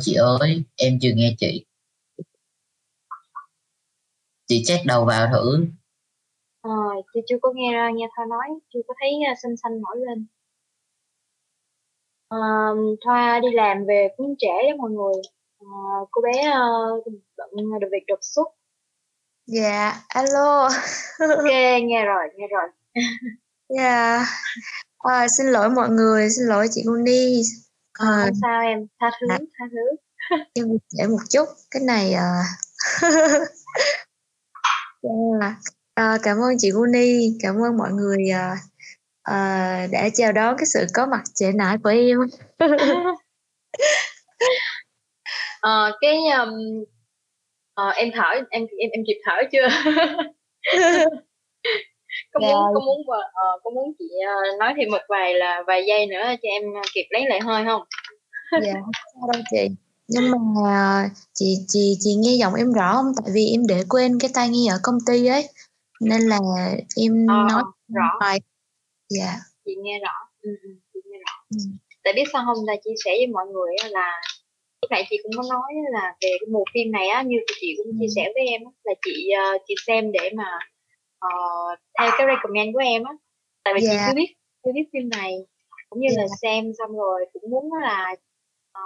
chị ơi, em chưa nghe chị. Chị check đầu vào thử. Ờ, chị chưa có nghe nghe Thoa nói, chưa có thấy uh, xanh xanh nổi lên. Ờ, Thoa đi làm về cũng trễ đó mọi người. Ờ, cô bé uh, bận được việc đột xuất. Dạ, alo. Ok, nghe rồi, nghe rồi. Dạ. À, xin lỗi mọi người, xin lỗi chị Uni. Ờ, À, không sao em, tha thứ, Dạ. tha thứ. em trễ một chút. Cái này à... dạ. À, cảm ơn chị Uni, cảm ơn mọi người à, à, đã chào đón cái sự có mặt trễ nải của em. Ờ, cái um, ờ, em thở, em em em kịp thở chưa? Có muốn có muốn ờ, có muốn chị ờ, nói thêm một vài là vài giây nữa cho em kịp lấy lại hơi không? Dạ, không sao đâu chị. Nhưng mà chị chị chị nghe giọng em rõ không? Tại vì em để quên cái tai nghe ở công ty ấy. Nên là em Ờ, nói rõ. hoài. Dạ. chị nghe rõ ừ, ừ, chị nghe rõ Ừ. tại biết sao không ta chia sẻ với mọi người là lúc nãy chị cũng có nói là về cái mùa phim này á như chị cũng chia Ừ. sẻ với em là chị chị xem để mà ờ, theo cái recommend của em á tại vì chị Dạ. chưa biết chưa biết phim này cũng như là Dạ. xem xong rồi cũng muốn là ờ,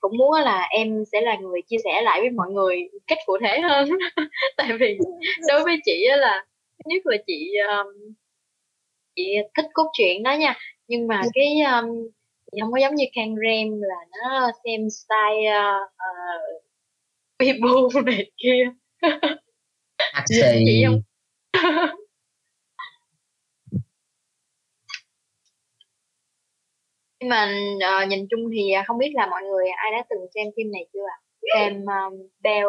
cũng muốn là em sẽ là người chia sẻ lại với mọi người cách cụ thể hơn tại vì đối với chị á là thứ nhất là chị um, chị thích cốt truyện đó nha nhưng mà Dạ. cái um, chị không có giống như Kang Rem là nó xem style uh, uh, Weibo này kia Hắc chị xì. không nhưng mà ờ, nhìn chung thì à, không biết là mọi người ai đã từng xem phim này chưa ạ xem um, Belle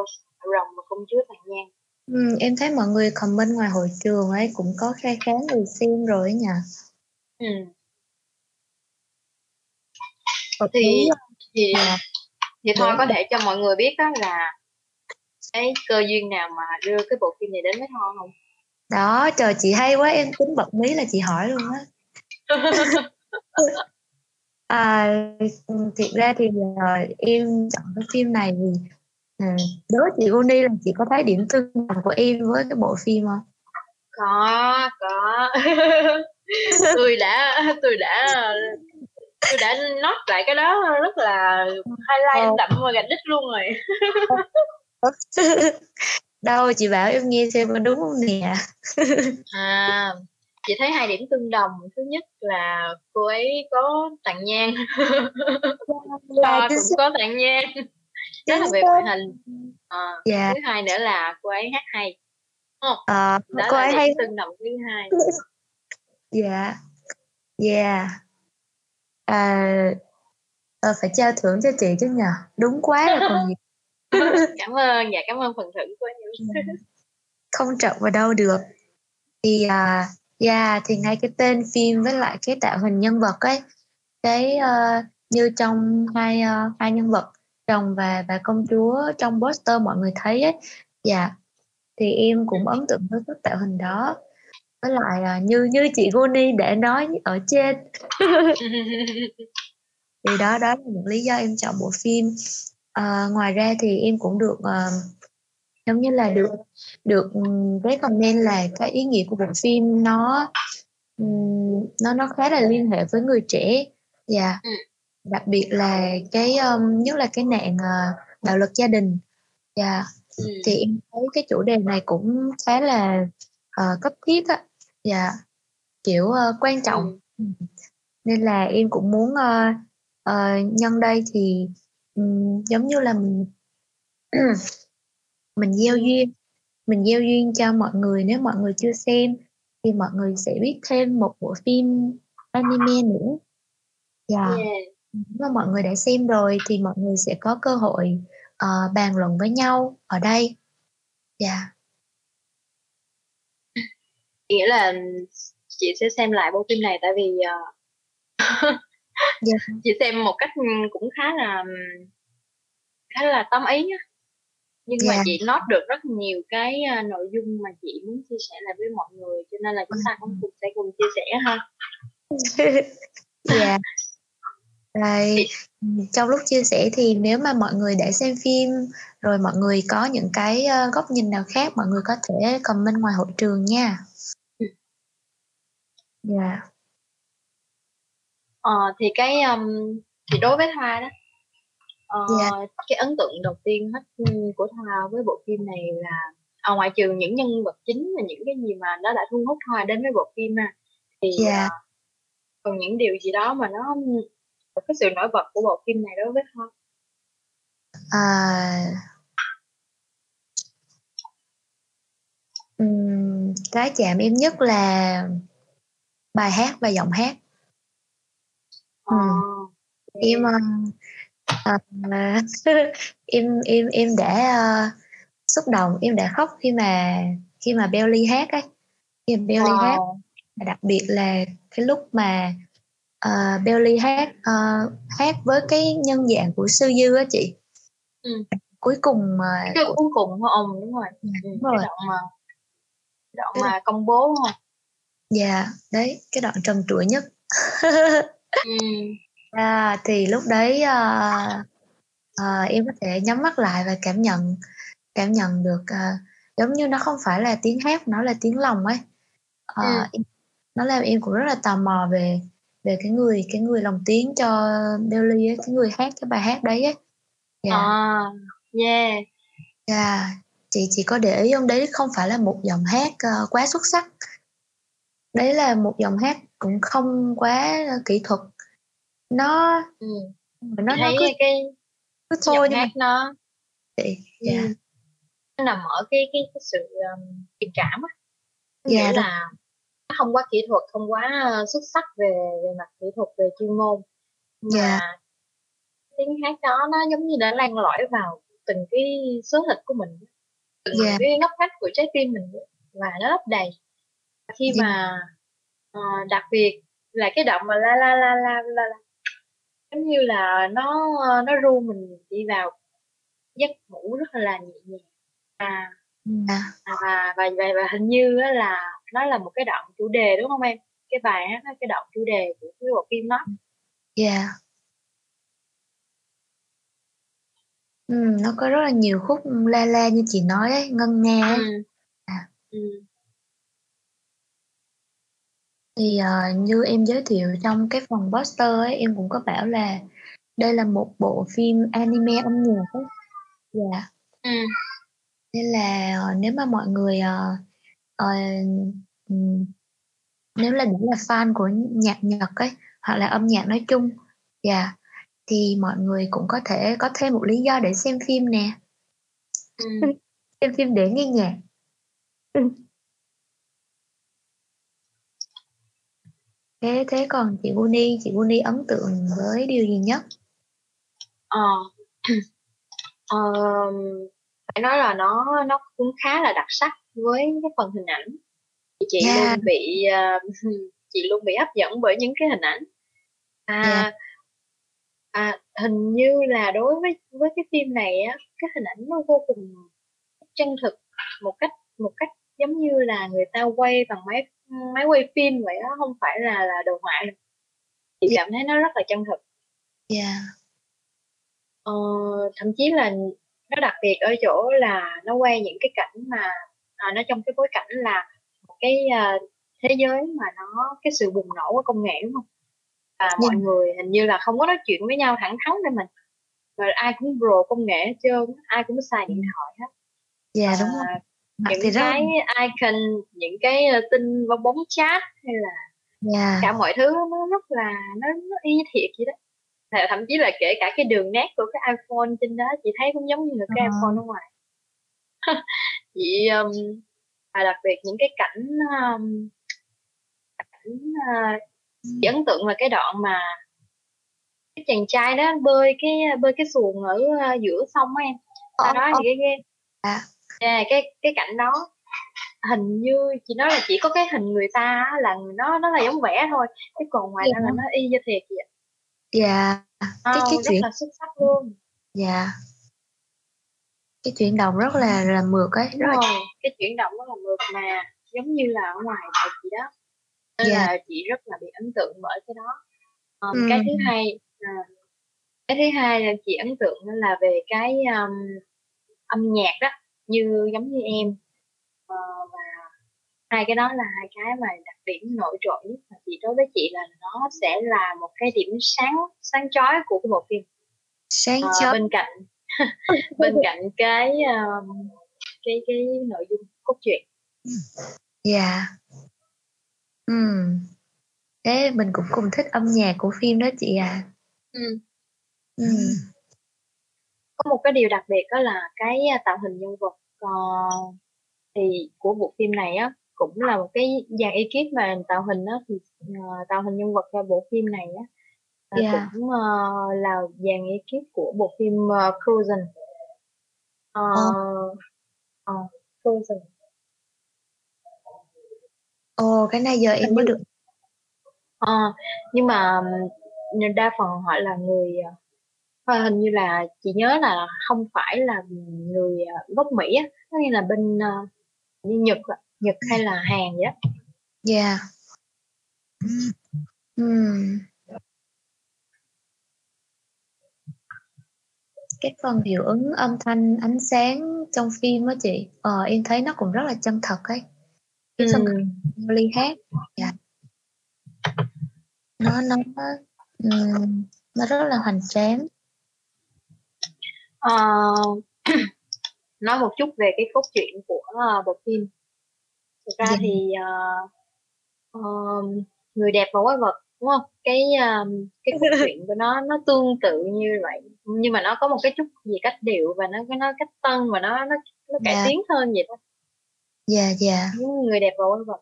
rồng và công chúa tàn nhang Ừ, em thấy mọi người comment ngoài hội trường ấy cũng có kha khá người xem rồi ấy nhỉ. ừ. Thì thì Dạ. thì thôi có thể cho mọi người biết đó là cái cơ duyên nào mà đưa cái bộ phim này đến với Thoa không Đó, trời chị hay quá, em tính bật mí là chị hỏi luôn á. À, thiệt ra thì ờ, em chọn cái phim này vì ừ, đối với chị Uni là chị có thấy điểm tương đồng của em với cái bộ phim không? có có tôi đã tôi đã tôi đã note lại cái đó rất là highlight Ờ. đậm và gạch đích luôn rồi Đâu, chị bảo em nghe xem có đúng không nè. à chị thấy hai điểm tương đồng. Thứ nhất là cô ấy có tàn nhang. Là chính cũng có tàn nhang. Đó là về ngoại hình. À, Dạ, thứ hai nữa là cô ấy hát hay. Không? Ờ, đó cô là ấy hay tương đồng thứ hai. Dạ, dạ. À, Ờ, phải trao thưởng cho chị chứ nhờ. Đúng quá rồi còn gì cảm ơn dạ cảm ơn phần thưởng của em. Không trọng vào đâu được. Thì à yeah, thì ngay cái tên phim với lại cái tạo hình nhân vật ấy cái ờ, như trong hai ờ, hai nhân vật chồng và và công chúa trong poster mọi người thấy ấy dạ. Thì em cũng ấn tượng với cái tạo hình đó. Với lại à, như như chị Goni đã nói ở trên. Thì đó đó là một lý do em chọn bộ phim Ờ, ngoài ra thì em cũng được ờ, giống như là được được cái comment là cái ý nghĩa của bộ phim nó nó nó khá là liên hệ với người trẻ dạ Ừ. đặc biệt là cái um, nhất là cái nạn ờ, bạo lực gia đình dạ Ừ. thì em thấy cái chủ đề này cũng khá là ờ, cấp thiết á dạ kiểu ờ, quan trọng Ừ. Ừ. nên là em cũng muốn ờ, ờ, nhân đây thì giống như là mình mình gieo duyên mình gieo duyên cho mọi người. Nếu mọi người chưa xem thì mọi người sẽ biết thêm một bộ phim anime nữa. Dạ. Yeah. nếu mà mọi người đã xem rồi thì mọi người sẽ có cơ hội ờ, bàn luận với nhau ở đây. Dạ. Nghĩa là chị sẽ xem lại bộ phim này tại vì ờ, dạ. Chị xem một cách ừm, cũng khá là khá là tâm ý á. Nhưng mà Dạ. chị note được rất nhiều cái ờ, nội dung mà chị muốn chia sẻ lại với mọi người cho nên là chúng ta cũng cùng sẽ cùng chia sẻ ha. Dạ. Rồi trong lúc chia sẻ thì nếu mà mọi người đã xem phim rồi mọi người có những cái ờ, góc nhìn nào khác mọi người có thể comment ngoài hội trường nha. Ừ. dạ Ờ, thì cái um, thì đối với Thoa đó ờ, Dạ. cái ấn tượng đầu tiên hết của Thoa với bộ phim này là ở ngoài trừ những nhân vật chính và những cái gì mà nó đã thu hút Thoa đến với bộ phim ha thì Dạ. ờ, còn những điều gì đó mà nó cái sự nổi bật của bộ phim này đối với Thoa À, ừm, cái chạm em nhất là bài hát và giọng hát Ờ, em ờ, em em em đã ờ, xúc động em đã khóc khi mà khi mà Belly hát ấy. Khi mà Belly hát wow. và đặc biệt là cái lúc mà uh, Belly hát ờ, hát với cái nhân dạng của Sư Dư á chị. Ừ. cuối cùng mà cái của, cuối cùng của ông đúng rồi. Ừ, đúng cái rồi. đoạn mà cái đoạn Cái mà công bố không? Dạ đấy cái đoạn trần trụi nhất ừ. À, thì lúc đấy à, à, em có thể nhắm mắt lại và cảm nhận cảm nhận được à, giống như nó không phải là tiếng hát nó là tiếng lòng ấy. À, Ừ. em- nó làm em cũng rất là tò mò về về cái người cái người lồng tiếng cho Belly ấy, cái người hát cái bài hát đấy ấy. Dạ. À yeah. Dạ chị chỉ có để ý không? Đấy không phải là một giọng hát ờ, quá xuất sắc. Đấy là một giọng hát cũng không quá kỹ thuật. Nó ừ. nó nó cứ cái cứ thôi nhưng mà nó chị ừ, dạ. Nó nằm ở cái cái, cái sự um, tình cảm á. Dạ, là nó không quá kỹ thuật không quá uh, xuất sắc về về mặt kỹ thuật về chuyên môn. Mà Dạ. tiếng hát đó nó giống như đã len lỏi vào từng cái số thịt của mình từng Dạ. cái ngóc ngách của trái tim mình và nó lấp đầy. Khi Dạ. mà ờ, đặc biệt là cái động mà la la la la la, la giống như là nó nó ru mình đi vào giấc ngủ rất là nhẹ nhàng à Dạ. À, và, và và và hình như á là nó là một cái đoạn chủ đề đúng không em cái bài hát cái đoạn chủ đề của cái bộ phim đó Dạ. Ừ, nó có rất là nhiều khúc la la như chị nói ấy, ngân nga ấy. ừ. À. Ừ. Thì ờ, như em giới thiệu trong cái phần poster ấy, em cũng có bảo là đây là một bộ phim anime âm nhạc ấy. Dạ. Ừ. Nên là ờ, nếu mà mọi người ờ, ờ, ừm, nếu là những là fan của nhạc Nhật ấy hoặc là âm nhạc nói chung, dạ thì mọi người cũng có thể có thêm một lý do để xem phim nè, Ừ. xem phim để nghe nhạc. Thế thế còn chị Uni, chị Uni ấn tượng với điều gì nhất? Ờ, ờm, phải nói là nó nó cũng khá là đặc sắc với cái phần hình ảnh. Chị Yeah. luôn bị ờ, chị luôn bị hấp dẫn bởi những cái hình ảnh. À, Yeah. à hình như là đối với với cái phim này á, cái hình ảnh nó vô cùng chân thực một cách một cách giống như là người ta quay bằng máy máy quay phim vậy đó, không phải là là đồ họa. Chị cảm thấy nó rất là chân thực. Yeah. Ờ, thậm chí là nó đặc biệt ở chỗ là nó quay những cái cảnh mà à, nó trong cái bối cảnh là một cái à, thế giới mà nó cái sự bùng nổ của công nghệ đúng không? Và mọi Yeah. người hình như là không có nói chuyện với nhau thẳng thắn để mình và ai cũng pro công nghệ hết trơn, ai cũng xài điện thoại hết. Yeah, đúng rồi. Thì những là cái icon, những cái ờ, tin bong bóng chat hay là yeah. cả mọi thứ nó rất là nó nó y thiệt vậy đó. Thậm chí là kể cả cái đường nét của cái iPhone trên đó chị thấy cũng giống như là cái Ờ. iPhone ở ngoài chị um, và đặc biệt những cái cảnh um, cảnh uh, chị ấn tượng là cái đoạn mà cái chàng trai đó bơi cái bơi cái xuồng ở uh, giữa sông á em sau đó thì cái cái À. yeah, cái cái cảnh đó hình như chị nói là chỉ có cái hình người ta là nó nó là giống vẽ thôi chứ còn ngoài ra là Yeah. nó y như thiệt vậy Yeah. Ờ, Cái cái rất chuyện là xuất sắc luôn yeah. Cái chuyển động rất là là mượt ấy, đúng rất là rồi cái chuyển động rất là mượt mà giống như là ở ngoài thật gì đó nên Yeah. là chị rất là bị ấn tượng bởi cái đó Ờm, Ừm. cái thứ hai à, cái thứ hai là chị ấn tượng là về cái um, âm nhạc đó như giống như em Ờ, và hai cái đó là hai cái mà đặc điểm nổi trội nhất mà chị đối với chị là nó sẽ là một cái điểm sáng sáng chói của cái bộ phim sáng Ờ, chói. bên cạnh bên cạnh cái um, cái cái nội dung cốt truyện Yeah. Ừm. Thế mình cũng cùng thích âm nhạc của phim đó chị à. ừ. Ừm. có một cái điều đặc biệt đó là cái à, tạo hình nhân vật Ờ, thì của bộ phim này á cũng là một cái dàn ekip mà tạo hình á thì ờ, tạo hình nhân vật cho bộ phim này á Yeah. cũng ờ, là dàn ekip của bộ phim uh, Frozen Ờ, ờ, Frozen Ồ, cái này giờ em mới được. Ờ, nhưng mà đa phần họ là người ờ, hình như là chị nhớ là không phải là người ờ, gốc Mỹ á, có nghĩa là bên ờ, như Nhật ạ, Nhật hay là Hàn vậy đó. Yeah. Ừm. Cái phần hiệu ứng âm thanh, ánh sáng trong phim á chị, ờ, em thấy nó cũng rất là chân thật ấy. Cái sân khấu Ly hát, dạ. Nó nó ừm, nó rất là hoành tráng. Ờ, nói một chút về cái cốt truyện của ờ, bộ phim. Thực ra Dạ. thì ờ, ờ, người đẹp và quái vật đúng không? Cái ờ, cái cốt truyện của nó nó tương tự như vậy nhưng mà nó có một cái chút gì cách điệu và nó nó cách tân và nó nó nó cải Dạ. tiến hơn vậy thôi. Dạ dạ. những người đẹp và quái vật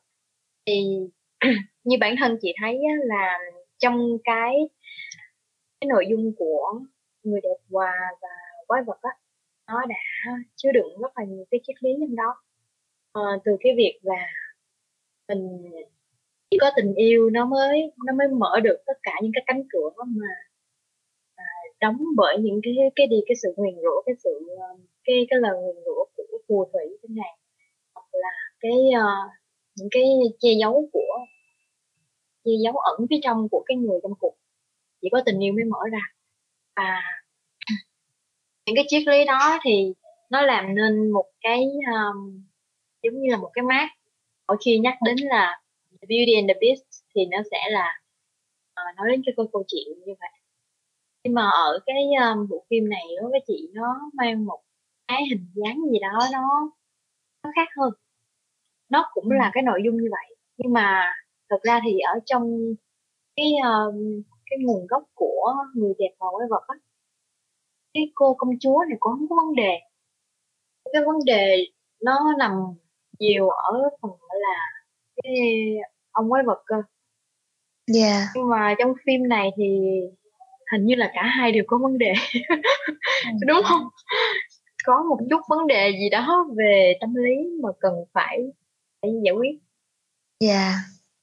thì như bản thân chị thấy á, là trong cái cái nội dung của người đẹp và và quái vật á. Nó đã chứa đựng rất là nhiều cái triết lý trong đó. À, từ cái việc là mình chỉ có tình yêu nó mới nó mới mở được tất cả những cái cánh cửa mà à, đóng bởi những cái cái đi cái sự nguyền rủa cái sự ờ, cái cái lời nguyền rủa của phù thủy thế này. Hoặc là cái uh, những cái che giấu của che giấu ẩn phía trong của cái người trong cuộc. Chỉ có tình yêu mới mở ra. Và những cái triết lý đó thì nó làm nên một cái um, giống như là một cái mát mỗi khi nhắc đến là Beauty and the Beast thì nó sẽ là ờ, nói đến cái câu câu chuyện như vậy. Nhưng mà ở cái um, bộ phim này đối với chị nó mang một cái hình dáng gì đó nó nó khác hơn. Nó cũng là cái nội dung như vậy. Nhưng mà thực ra thì ở trong cái um, cái nguồn gốc của người đẹp và quái vật á cái cô công chúa này cũng không có vấn đề. Cái vấn đề nó nằm nhiều ở phần là cái ông quái vật cơ. Dạ. nhưng mà trong phim này thì hình như là cả hai đều có vấn đề. Đúng không? Có một chút vấn đề gì đó về tâm lý mà cần phải phải giải quyết. Dạ.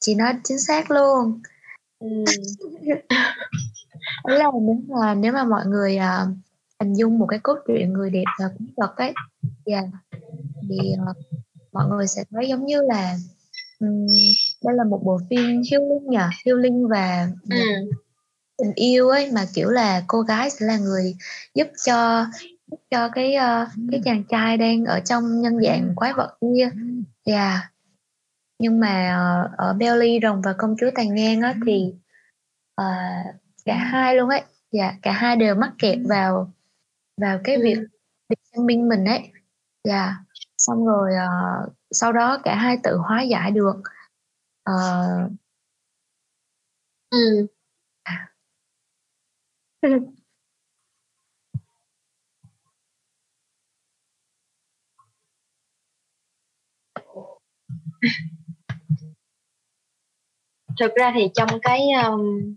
Chị nói chính xác luôn. Ừ. Là nếu mà nếu mà mọi người à, hình dung một cái cốt truyện người đẹp là quái vật ấy. Dạ. Thì à, mọi người sẽ thấy giống như là ừm, đây là một bộ phim healing nhỉ healing và ừ. tình yêu ấy mà kiểu là cô gái sẽ là người giúp cho giúp cho cái ờ, cái chàng trai đang ở trong nhân dạng quái vật kia. Dạ. Nhưng mà ờ, ở Belly rồng và công chúa tàn nhang á thì ờ, cả hai luôn ấy. Dạ cả hai đều mắc kẹt vào vào cái Ừ. việc việc chứng minh mình ấy dạ xong rồi ờ, sau đó cả hai tự hóa giải được Ờ, Ừ. thực ra thì trong cái um,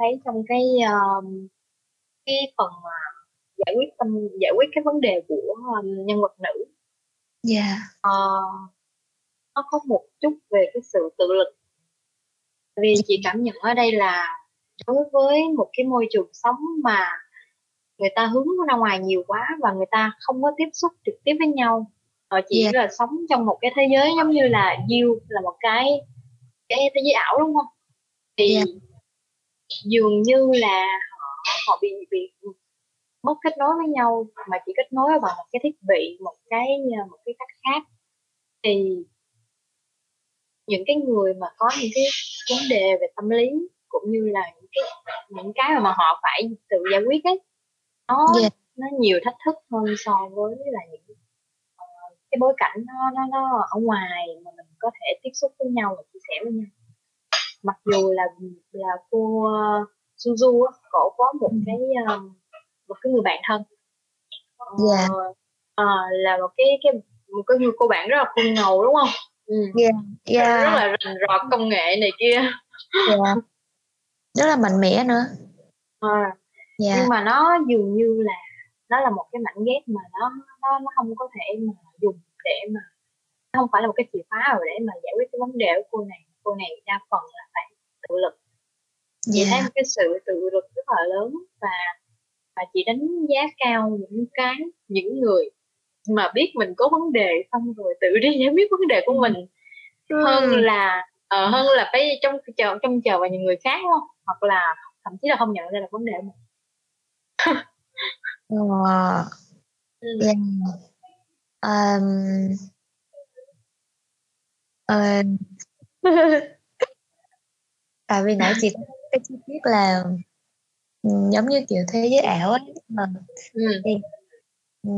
thấy trong cái um, cái phần mà giải quyết tâm giải quyết cái vấn đề của um, nhân vật nữ. Dạ. Ờ, nó có một chút về cái sự tự lực. Vì chị cảm nhận ở đây là đối với một cái môi trường sống mà người ta hướng ra ngoài nhiều quá và người ta không có tiếp xúc trực tiếp với nhau ờ, chỉ Dạ. là sống trong một cái thế giới giống như là you là một cái cái thế giới ảo đúng không? Thì Dạ. Dường như là họ họ bị bị mất kết nối với nhau mà chỉ kết nối bằng một cái thiết bị một cái một cái cách khác thì những cái người mà có những cái vấn đề về tâm lý cũng như là những cái những cái mà họ phải tự giải quyết ấy nó Dạ. nó nhiều thách thức hơn so với là những ờ, cái bối cảnh nó nó nó ở ngoài mà mình có thể tiếp xúc với nhau và chia sẻ với nhau mặc dù là là cô uh, Suzu á, cổ có một cái um, một cái người bạn thân. Ờ, Dạ. ờ, là một cái cái một cái người cô bạn rất là cool ngầu đúng không? Ừ. dạ rất dạ. là rành rọt công nghệ này kia. Dạ. Rất là mạnh mẽ nữa. Ờ, dạ. Nhưng mà nó dường như là nó là một cái mảnh ghép mà nó nó nó không có thể mà dùng để mà nó không phải là một cái chìa khóa để mà giải quyết cái vấn đề của cô này cô này đa phần là phải tự lực. Chị thấy dạ. một cái sự tự lực rất là lớn và và chị đánh giá cao những cái những người mà biết mình có vấn đề xong rồi tự đi giải quyết vấn đề của mình. Hơn Ừ. là ờ, hơn là phải trong chờ trong chờ vào những người khác không? Hoặc là thậm chí là không nhận ra là vấn đề của mình. Ờ, ừ. dạ. Ờm, ờ, tại vì nãy chị có cái chi tiết là ừ, giống như kiểu thế giới ảo ấy mà Ừ. ừ,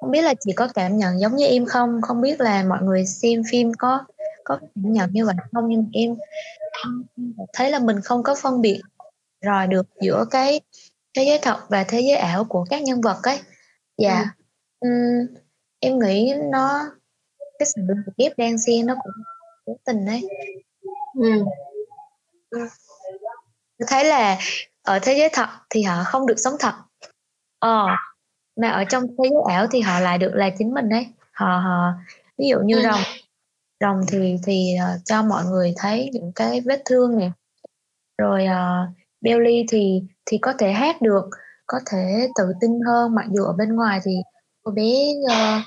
không biết là chị có cảm nhận giống như em không? Không biết là mọi người xem phim có có cảm nhận như vậy không? Nhưng mà em em thấy là mình không có phân biệt rồi được giữa cái thế giới thật và thế giới ảo của các nhân vật ấy. Dạ. Ừm, em nghĩ nó cái sự lồng ghép đan xen nó cũng cố tình ấy Ừ. tôi thấy là ở thế giới thật thì họ không được sống thật ờ mà ở trong thế giới ảo thì họ lại được là chính mình ấy họ họ ví dụ như Ừ. rồng rồng thì thì ờ, cho mọi người thấy những cái vết thương nè rồi uh, Belly thì thì có thể hát được có thể tự tin hơn mặc dù ở bên ngoài thì cô bé ờ,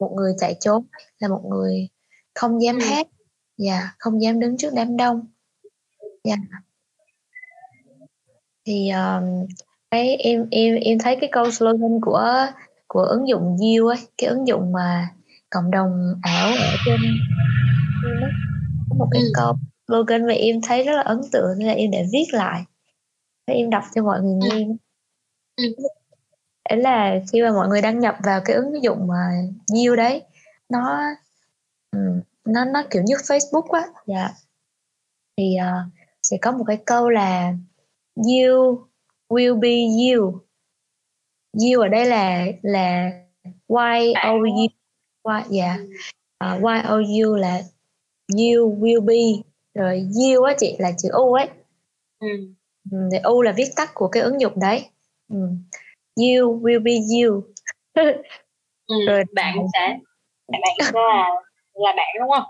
một người chạy trốn là một người không dám Ừ. hát dạ không dám đứng trước đám đông dạ thì um, cái em em em thấy cái câu slogan của của ứng dụng Diêu ấy cái ứng dụng mà cộng đồng ảo ở trên có một cái Ừ. câu slogan mà em thấy rất là ấn tượng nên là em để viết lại để em đọc cho mọi người Ừ. nghe Ừ. đấy là khi mà mọi người đăng nhập vào cái ứng dụng mà Diêu đấy nó nó nó kiểu như Facebook á dạ thì ờ, sẽ có một cái câu là you will be you you ở đây là là why Bạn are you why dạ Ờ, why are you là you will be rồi you á chị là chữ u ấy ừ. Ừ, thì U là viết tắt của cái ứng dụng đấy ừ. You will be you Ừ. Rồi. bạn sẽ bạn sẽ là là bạn đúng không?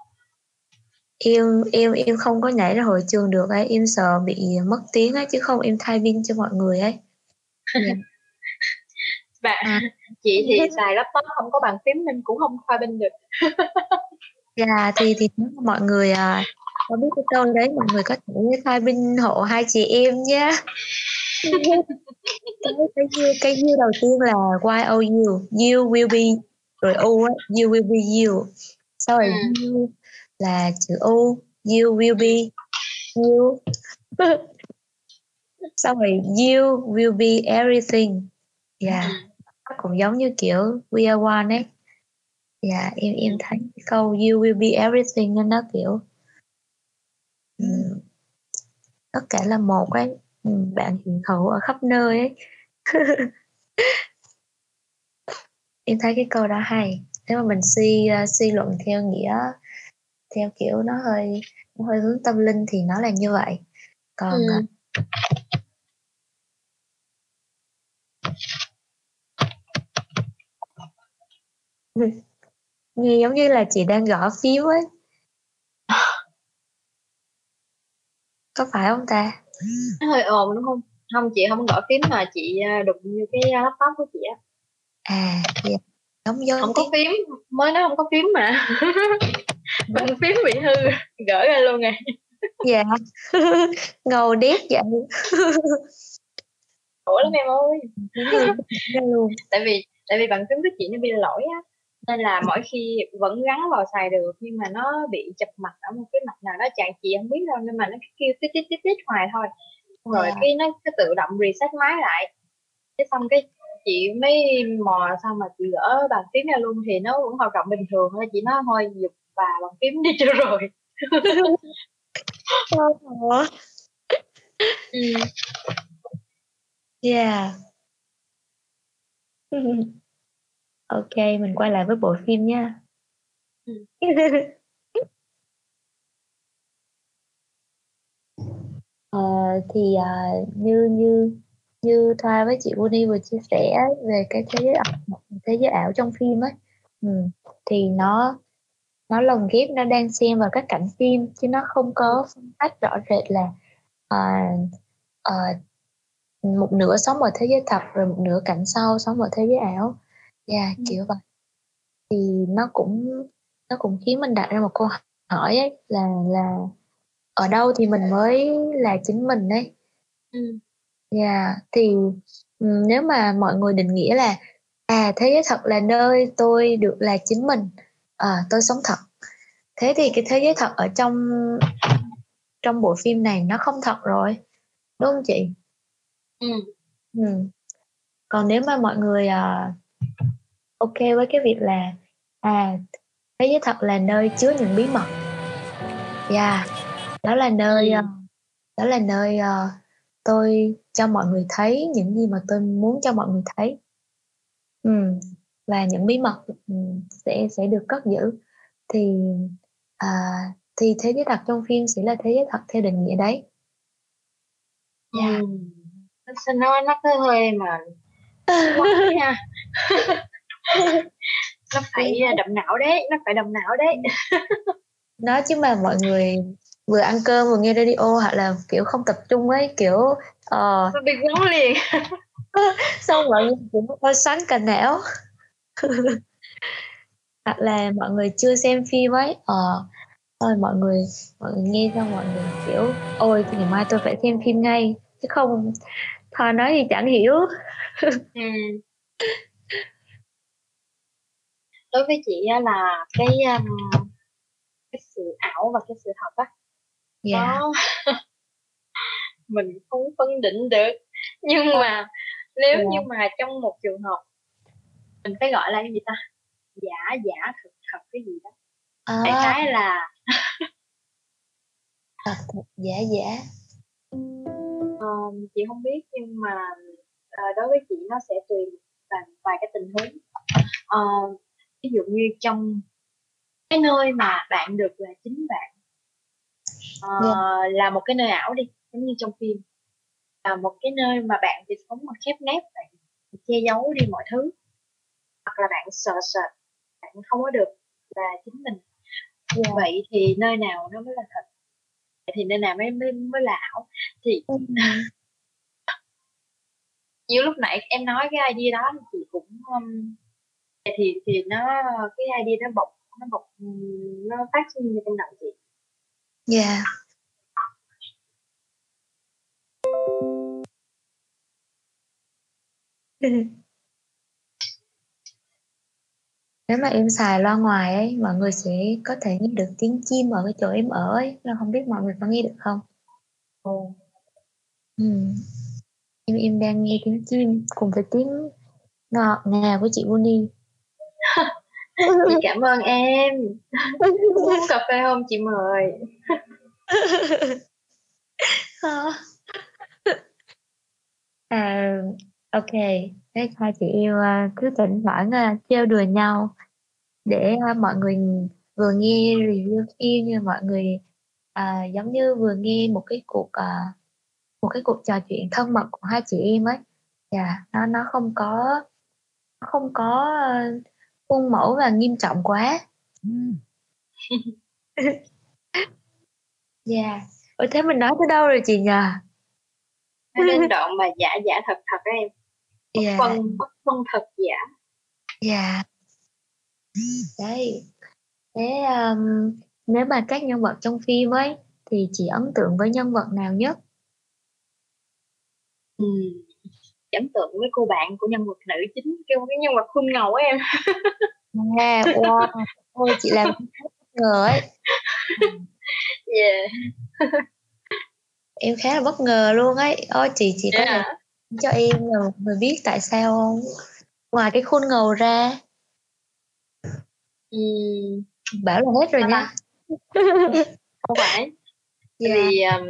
Em em em không có nhảy ra hội trường được ấy. Em sợ bị mất tiếng ấy chứ không em thay pin cho mọi người ấy. Dạ. bạn À. chị thì xài laptop không có bàn phím nên cũng không khoa binh được. Dạ thì thì mà mọi người à, có biết cái câu đấy mọi người có thể thay pin hộ hai chị em nhé. Cái cái you, cái you đầu tiên là y o u you will be rồi u you will be you sau rồi Ừ. you là chữ u you will be you. Rồi you will be everything. Dạ Ừ. cũng giống như kiểu we are one ấy. Dạ em em thấy cái câu you will be everything nên nó kiểu ừm, tất cả là một ấy Ừm, bạn hiện hữu ở khắp nơi ấy. Em thấy cái câu đó hay nếu mà mình suy uh, suy luận theo nghĩa theo kiểu nó hơi nó hơi hướng tâm linh thì nó là như vậy. Còn Ừ. uh, nghe giống như là chị đang gõ phiếu ấy. Có phải không ta? Nó hơi ồn đúng không? Không chị không gõ phím mà chị à, đụng như cái laptop của chị á. À dạ. Giống giống không có phím mới nói không có phím mà. Bàn phím bị hư gỡ ra luôn rồi dạ. Ngầu đét vậy. Khổ lắm em ơi. Luôn. Tại vì tại vì bàn phím của chị nó bị lỗi á nên là mỗi khi vẫn gắn vào xài được nhưng mà nó bị chập mặt ở một cái mặt nào đó chẳng chị không biết đâu nhưng mà nó cứ kêu tít tít tít tít hoài thôi. Rồi Dạ. cái nó cứ tự động reset máy lại. Cái xong cái chị mới mò xong mà chị gỡ bàn phím ra luôn thì nó vẫn hoạt động bình thường thôi chị nói thôi dục và bàn phím đi cho rồi ừ. Yeah. ok, mình quay lại với bộ phim nha. Ừ. Ờ, thì à, như như như Thoa với chị Uni vừa chia sẻ về cái thế giới ảo, thế giới ảo trong phim ấy, ừ. thì nó nó lồng ghép nó đang xen vào các cảnh phim chứ nó không có phân tách rõ rệt là à, à, một nửa sống ở thế giới thật rồi một nửa cảnh sau sống ở thế giới ảo dạ Ừ. kiểu vậy thì nó cũng nó cũng khiến mình đặt ra một câu hỏi ấy là là ở đâu thì mình mới là chính mình ấy Ừ. dạ thì ừm, nếu mà mọi người định nghĩa là à thế giới thật là nơi tôi được là chính mình à, tôi sống thật thế thì cái thế giới thật ở trong trong bộ phim này nó không thật rồi đúng không chị Ừ. ừ. còn nếu mà mọi người à, ok với cái việc là à thế giới thật là nơi chứa những bí mật dạ đó là nơi Ừ. ờ, đó là nơi ờ, tôi cho mọi người thấy những gì mà tôi muốn cho mọi người thấy ừ. và những bí mật sẽ sẽ được cất giữ thì à, thì thế giới thật trong phim sẽ là thế giới thật theo định nghĩa đấy Dạ. Ừ. Nó sao nó nó cứ hơi mà quái ha nó phải à, đậm não đấy nó phải đậm não đấy nói chứ mà mọi người vừa ăn cơm vừa nghe radio hoặc là kiểu không tập trung ấy kiểu ờ nó bị quấn liền. xong mọi người cũng có xoắn cả não. Hoặc là mọi người chưa xem phim ấy ờ thôi mọi người mọi người nghe xong mọi người kiểu ôi thì ngày mai tôi phải xem phim ngay. Chứ không thôi nói thì chẳng hiểu. Ừ. đối với chị là cái um, cái sự ảo và cái sự thật á dạ. Nó mình không phân định được. Nhưng mà nếu Dạ. như mà trong một trường hợp mình phải gọi là cái gì ta? Giả giả thực thật cái gì đó. Đại à, khái là thật thật giả giả. Um, chị không biết nhưng mà ờ, đối với chị nó sẽ tùy vào vài cái tình huống. Ờ, ví dụ như trong cái nơi mà bạn được là chính bạn Ờ, Dạ. là một cái nơi ảo đi giống như trong phim là một cái nơi mà bạn thì sống mà khép nép bạn che giấu đi mọi thứ hoặc là bạn sợ sệt bạn không có được là chính mình Yeah. vậy thì nơi nào nó mới là thật thì nơi nào mới mới, mới là ảo thì Ừ. như lúc nãy em nói cái idea đó thì cũng um, thì thì nó cái idea nó bộc nó bộc um, nó phát sinh như trong đầu chị Yeah. Nếu mà em xài loa ngoài ấy, mọi người sẽ có thể nghe được tiếng chim ở cái chỗ em ở ấy. Là không biết mọi người có nghe được không? Ồ. Ừ. Em em đang nghe tiếng chim cùng với tiếng ngọt ngào của chị Bonnie. chị cảm ơn em. Uống cà phê không chị mời. À, ok, thế hai chị yêu à, cứ thỉnh thoảng à, trêu đùa nhau để à, mọi người vừa nghe review phim như mọi người à, giống như vừa nghe một cái cuộc à, một cái cuộc trò chuyện thân mật của hai chị em ấy. Dạ, nó nó không có không có khuôn mẫu và nghiêm trọng quá. Dạ. Ủa thế mình nói tới đâu rồi chị nhờ? Đến đoạn mà giả giả thật thật đó em Dạ. phân bất phân thật giả Dạ. Đấy. Thế um, nếu mà các nhân vật trong phim ấy thì chị ấn tượng với nhân vật nào nhất? ừ. Ấn tượng với cô bạn của nhân vật nữ chính kêu cái nhân vật khuôn ngầu á em À, wow. Ôi chị làm ngờ ấy. yeah. Em khá là bất ngờ luôn ấy. Ôi chị chị có thể yeah. cho em là một người biết tại sao không? Ngoài cái khuôn ngầu ra, ừ. bảo là hết rồi Sao nha. không phải Dạ. Tại vì um,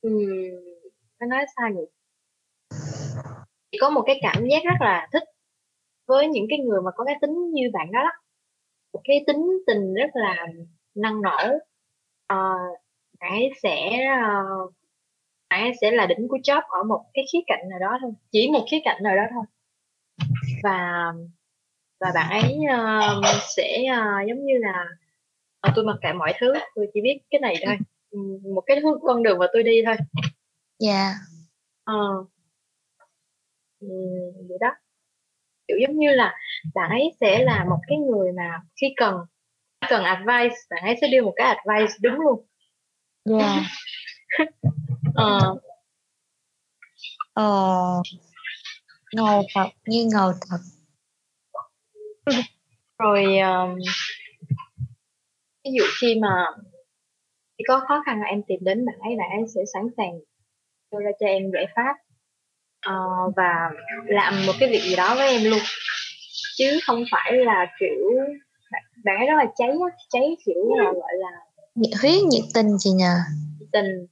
um, phải nói sao nhỉ chỉ có một cái cảm giác rất là thích với những cái người mà có cái tính như bạn đó, đó. một cái tính tình rất là năng nổ Ờ, bạn ấy sẽ ờ, bạn ấy sẽ là đỉnh của job ở một cái khía cạnh nào đó thôi chỉ một khía cạnh nào đó thôi và và bạn ấy ờ, sẽ ờ, giống như là ờ, tôi mặc kệ mọi thứ tôi chỉ biết cái này thôi một cái hướng- con đường mà tôi đi thôi Dạ. Ờ. Ừ, vậy đó kiểu giống như là bạn ấy sẽ là một cái người mà khi cần cần advice bạn ấy sẽ đưa một cái advice đúng luôn Dạ. ờ, Ờ. Ngầu thật, nghe ngầu thật. rồi um, ví dụ khi mà khi có khó khăn em tìm đến bạn ấy bạn ấy sẽ sẵn sàng đưa ra cho em giải pháp ờ, và làm một cái việc gì đó với em luôn chứ không phải là kiểu bạn, ấy rất là cháy á, cháy kiểu là gọi là Nhiệt huyết, nhiệt tình chị nhờ. tình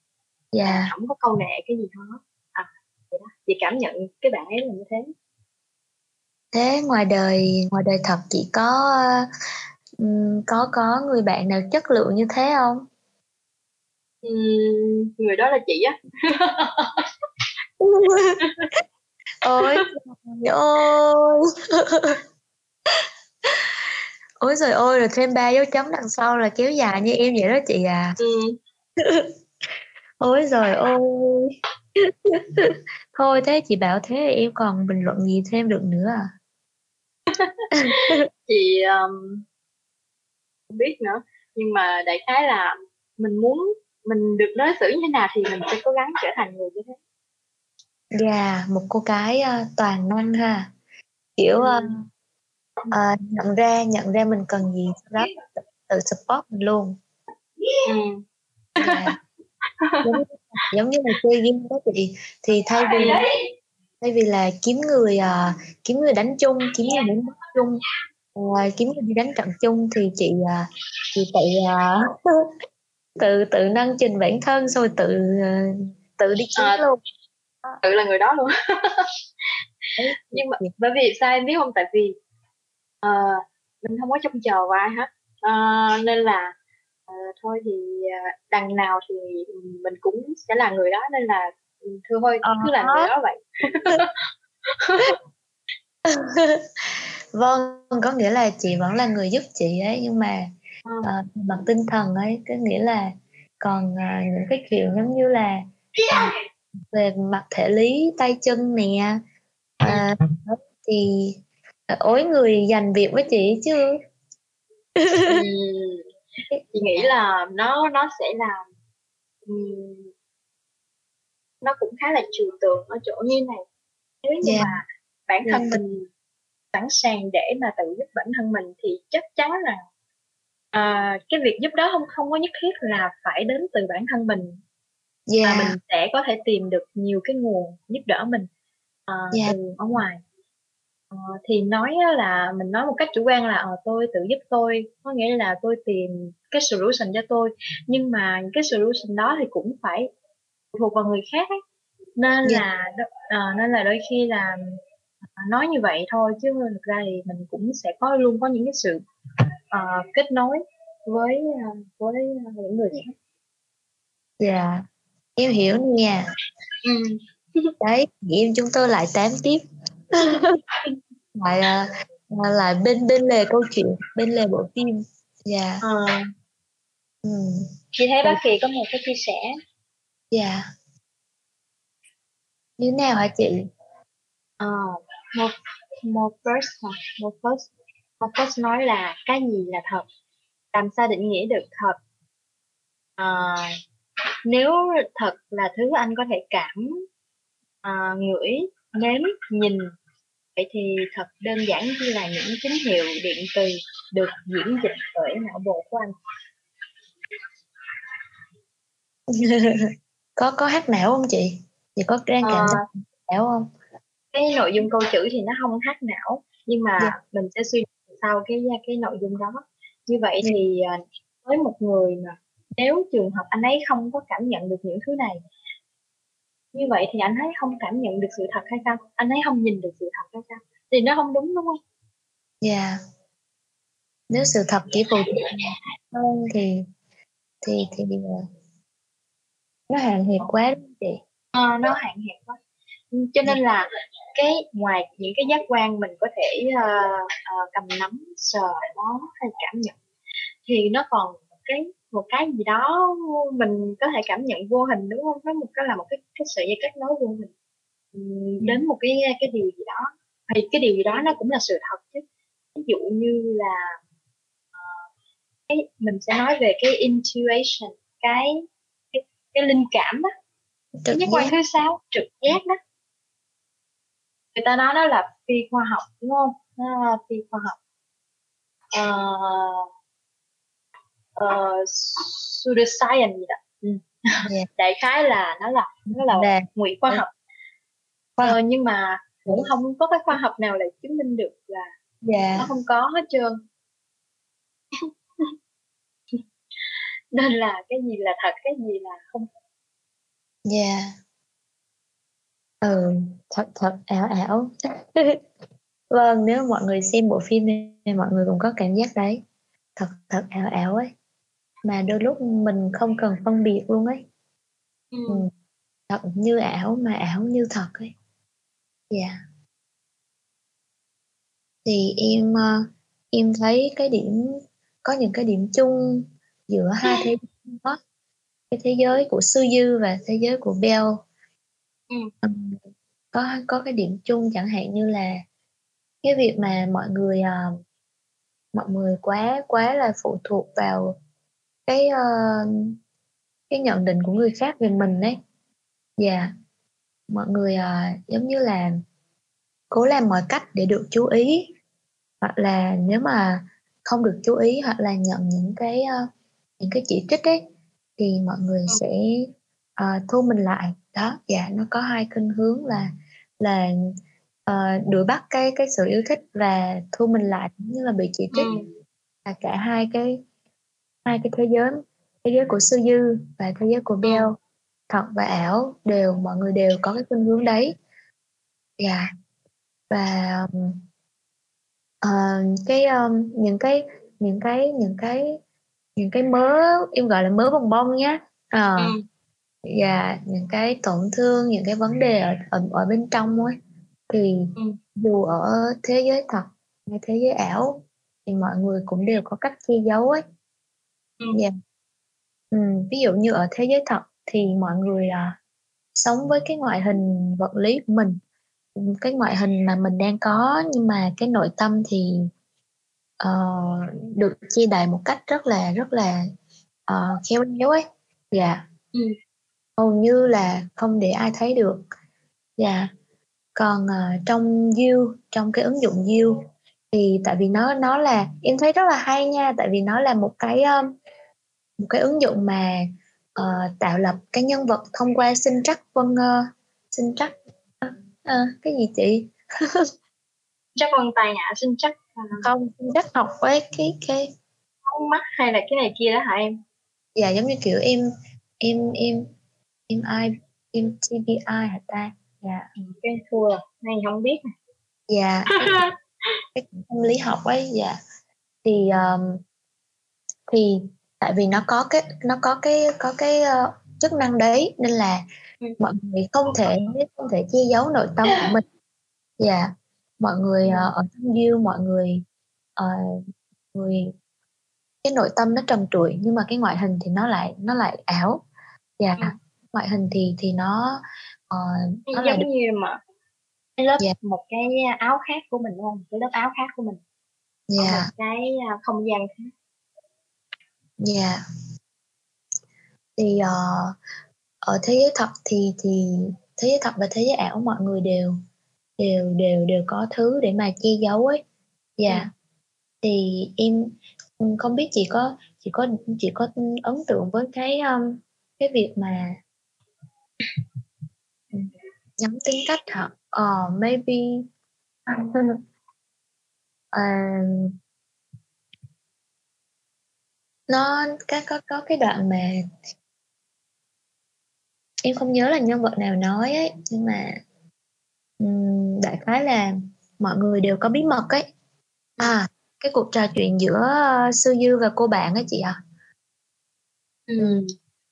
Dạ. không có câu nệ cái gì hết à vậy đó chị cảm nhận cái bạn ấy là như thế Thế ngoài đời ngoài đời thật chị có có có người bạn nào chất lượng như thế không? Ừm, người đó là chị á Ôi trời ơi. Ôi trời ơi rồi thêm ba dấu chấm đằng sau là kéo dài như em vậy đó chị à. Ừm, Ôi trời ơi. Thôi thế chị bảo thế em còn bình luận gì thêm được nữa à? chị um, không biết nữa nhưng mà đại khái là mình muốn mình được đối xử như thế nào thì mình sẽ cố gắng trở thành người như thế Dạ, một cô gái ờ, toàn năng ha. Kiểu ờ, Ừm, ờ, nhận ra nhận ra mình cần gì sau đó tự, tự support mình luôn. ừm. Dạ. Giống, giống như là chơi game đó chị thì thay vì thay vì là kiếm người ờ, kiếm người đánh chung kiếm người đánh bắt chung ờ, kiếm người đi đánh trận chung thì chị ờ, chị tự ờ, tự tự nâng trình bản thân xong rồi tự ờ, tự đi kiếm À, luôn tự là người đó luôn. Nhưng mà bởi vì sao em biết không? Tại vì ờ, mình không có trông chờ vào ai hết. Ờ, nên là Ờ, thôi thì đằng nào thì mình cũng sẽ là người đó nên là ừ, thưa thôi Ờ. cứ là người đó vậy. Vâng có nghĩa là chị vẫn là người giúp chị ấy nhưng mà về mặt tinh thần ấy có nghĩa là còn ờ, những cái chuyện giống như là ờ, về mặt thể lý tay chân nè ờ, thì ối người dành việc với chị chứ Ừm, chị nghĩ là nó nó sẽ là ừm, nó cũng khá là trừu tượng ở chỗ như này nếu như Dạ. mà bản Dạ. thân mình sẵn sàng để mà tự giúp bản thân mình thì chắc chắn là à, cái việc giúp đó không không có nhất thiết là phải đến từ bản thân mình mà dạ mình sẽ có thể tìm được nhiều cái nguồn giúp đỡ mình à, Dạ. từ ở ngoài Ờ, thì nói là mình nói một cách chủ quan là ờ, tôi tự giúp tôi có nghĩa là tôi tìm cái solution cho tôi nhưng mà cái solution đó thì cũng phải thuộc vào người khác ấy. nên Dạ. là ờ, nên là đôi khi là nói như vậy thôi chứ thực ra thì mình cũng sẽ có luôn có những cái sự ờ, kết nối với ờ, với những người khác dạ em hiểu nha. Ừ. đấy em chúng tôi lại tám tiếp. Lại ờ, ờ, lại bên bên lề câu chuyện bên lề bộ phim. Dạ. Ờ, ừ. chị thấy bác Kỳ có một cái chia sẻ. Dạ. Như nào hả chị? Ờ, một một first một first một first nói là cái gì là thật? Làm sao định nghĩa được thật? Ờ, nếu thật là thứ anh có thể cảm à, ngửi nếm nhìn vậy thì thật đơn giản như là những tín hiệu điện từ được diễn dịch bởi não bộ của anh. Có có hát não không chị? Chị có đang cảm Ờ, giác não không? Cái nội dung câu chữ thì nó không hát não nhưng mà Dạ. mình sẽ suy nghĩ sau cái cái nội dung đó. Như vậy Dạ. thì à, với một người mà nếu trường hợp anh ấy không có cảm nhận được những thứ này. Như vậy thì anh ấy không cảm nhận được sự thật hay sao? Anh ấy không nhìn được sự thật hay sao? Thì nó không đúng đúng không? Dạ. Nếu sự thật chỉ phụ thuộc vào hơn thì thì thì ờ, nó hạn hẹp quá chị? Ờ, nó hạn hẹp quá. Cho nên là cái ngoài những cái giác quan mình có thể ờ, ờ, cầm nắm sờ mó hay cảm nhận thì nó còn cái một cái gì đó mình có thể cảm nhận vô hình đúng không? Nó một cái là một cái cái sợi dây kết nối vô hình. Đến một cái cái điều gì đó. Thì cái điều gì đó nó cũng là sự thật chứ. Ví dụ như là ờ, cái mình sẽ nói về cái intuition cái cái, cái linh cảm đó trực giác. quan thứ sáu trực giác đó. Người ta nói nó là phi khoa học đúng không? Nó phi khoa học. Ờ ờ pseudoscience gì đó. Ừ. Dạ. đại khái là nó là nó là là ngụy khoa học. Khoa học. ờ, nhưng mà cũng không có cái khoa học nào lại chứng minh được là nó dạ không có hết trơn. Nên là cái gì là thật cái gì là không dạ. Ừ thật thật ảo ảo. Vâng nếu mọi người xem bộ phim này mọi người cũng có cảm giác đấy. Thật thật ảo ảo ấy mà đôi lúc mình không cần phân biệt luôn ấy ừ. ừ. thật như ảo mà ảo như thật ấy dạ thì em ờ, em thấy cái điểm có những cái điểm chung giữa hai thế giới đó cái thế giới của Sư Dư và thế giới của Bell Ừ. Có có cái điểm chung chẳng hạn như là cái việc mà mọi người ờ, mọi người quá quá là phụ thuộc vào cái ờ, cái nhận định của người khác về mình ấy dạ mọi người ờ, giống như là cố làm mọi cách để được chú ý hoặc là nếu mà không được chú ý hoặc là nhận những cái ờ, những cái chỉ trích ấy thì mọi người Ừ. sẽ ờ, thu mình lại đó dạ nó có hai khuynh hướng là là ờ, đuổi bắt cái cái sự yêu thích và thu mình lại như là bị chỉ trích Ừ. là cả hai cái hai cái thế giới thế giới của sư dư và thế giới của Bell thật và ảo đều mọi người đều có cái khuynh hướng đấy. Dạ. Và um, ờ, cái um, những cái những cái những cái những cái mớ em gọi là mớ bong bong nhá. Ờ. Ừ. và những cái tổn thương những cái vấn đề ở ở, ở bên trong ấy. Thì Ừ. dù ở thế giới thật hay thế giới ảo thì mọi người cũng đều có cách che giấu ấy Dạ. Ừ, ví dụ như ở thế giới thật thì mọi người à, sống với cái ngoại hình vật lý của mình cái ngoại hình mà mình đang có nhưng mà cái nội tâm thì ờ, được che đậy một cách rất là rất là ờ, khéo léo ấy. Dạ. Ừ. hầu như là không để ai thấy được. Dạ. Còn ờ, trong You trong cái ứng dụng You thì tại vì nó nó là em thấy rất là hay nha tại vì nó là một cái um, một cái ứng dụng mà ờ, tạo lập cái nhân vật thông qua sinh trắc vân ờ, sinh trắc ờ, ờ, cái gì chị? Chắc vân tay nhã sinh chắc à, không sinh trắc học với cái cái không mắt hay là cái này kia đó hả em? Dạ giống như kiểu em em em em ai em TBI hả ta? Dạ. Ừ, cái thua này không biết dạ cái tâm lý học ấy dạ. Thì um, thì tại vì nó có cái nó có cái có cái ờ, chức năng đấy nên là Ừ. mọi người không thể không thể che giấu nội tâm của mình dạ mọi người ờ, ở trong yêu mọi người ờ, người cái nội tâm nó trần trụi nhưng mà cái ngoại hình thì nó lại nó lại ảo dạ Ừ. ngoại hình thì thì nó ờ, nó lại được giống như mà cái lớp Dạ. một cái áo khác của mình đúng không cái lớp áo khác của mình dạ một cái à, không gian khác Dạ. Thì ờ, ở thế giới thật thì thì thế giới thật và thế giới ảo mọi người đều đều đều đều có thứ để mà che giấu ấy. Dạ. Ừ. Thì em ừ, không biết chị có chị có chị có ấn tượng với cái um, cái việc mà nhắm tính cách hả? Ờ maybe Ờ, nó cái có có cái đoạn mà em không nhớ là nhân vật nào nói ấy nhưng mà đại khái là mọi người đều có bí mật ấy. À cái cuộc trò chuyện giữa ờ, sư dư và cô bạn ấy chị ạ. Ừ.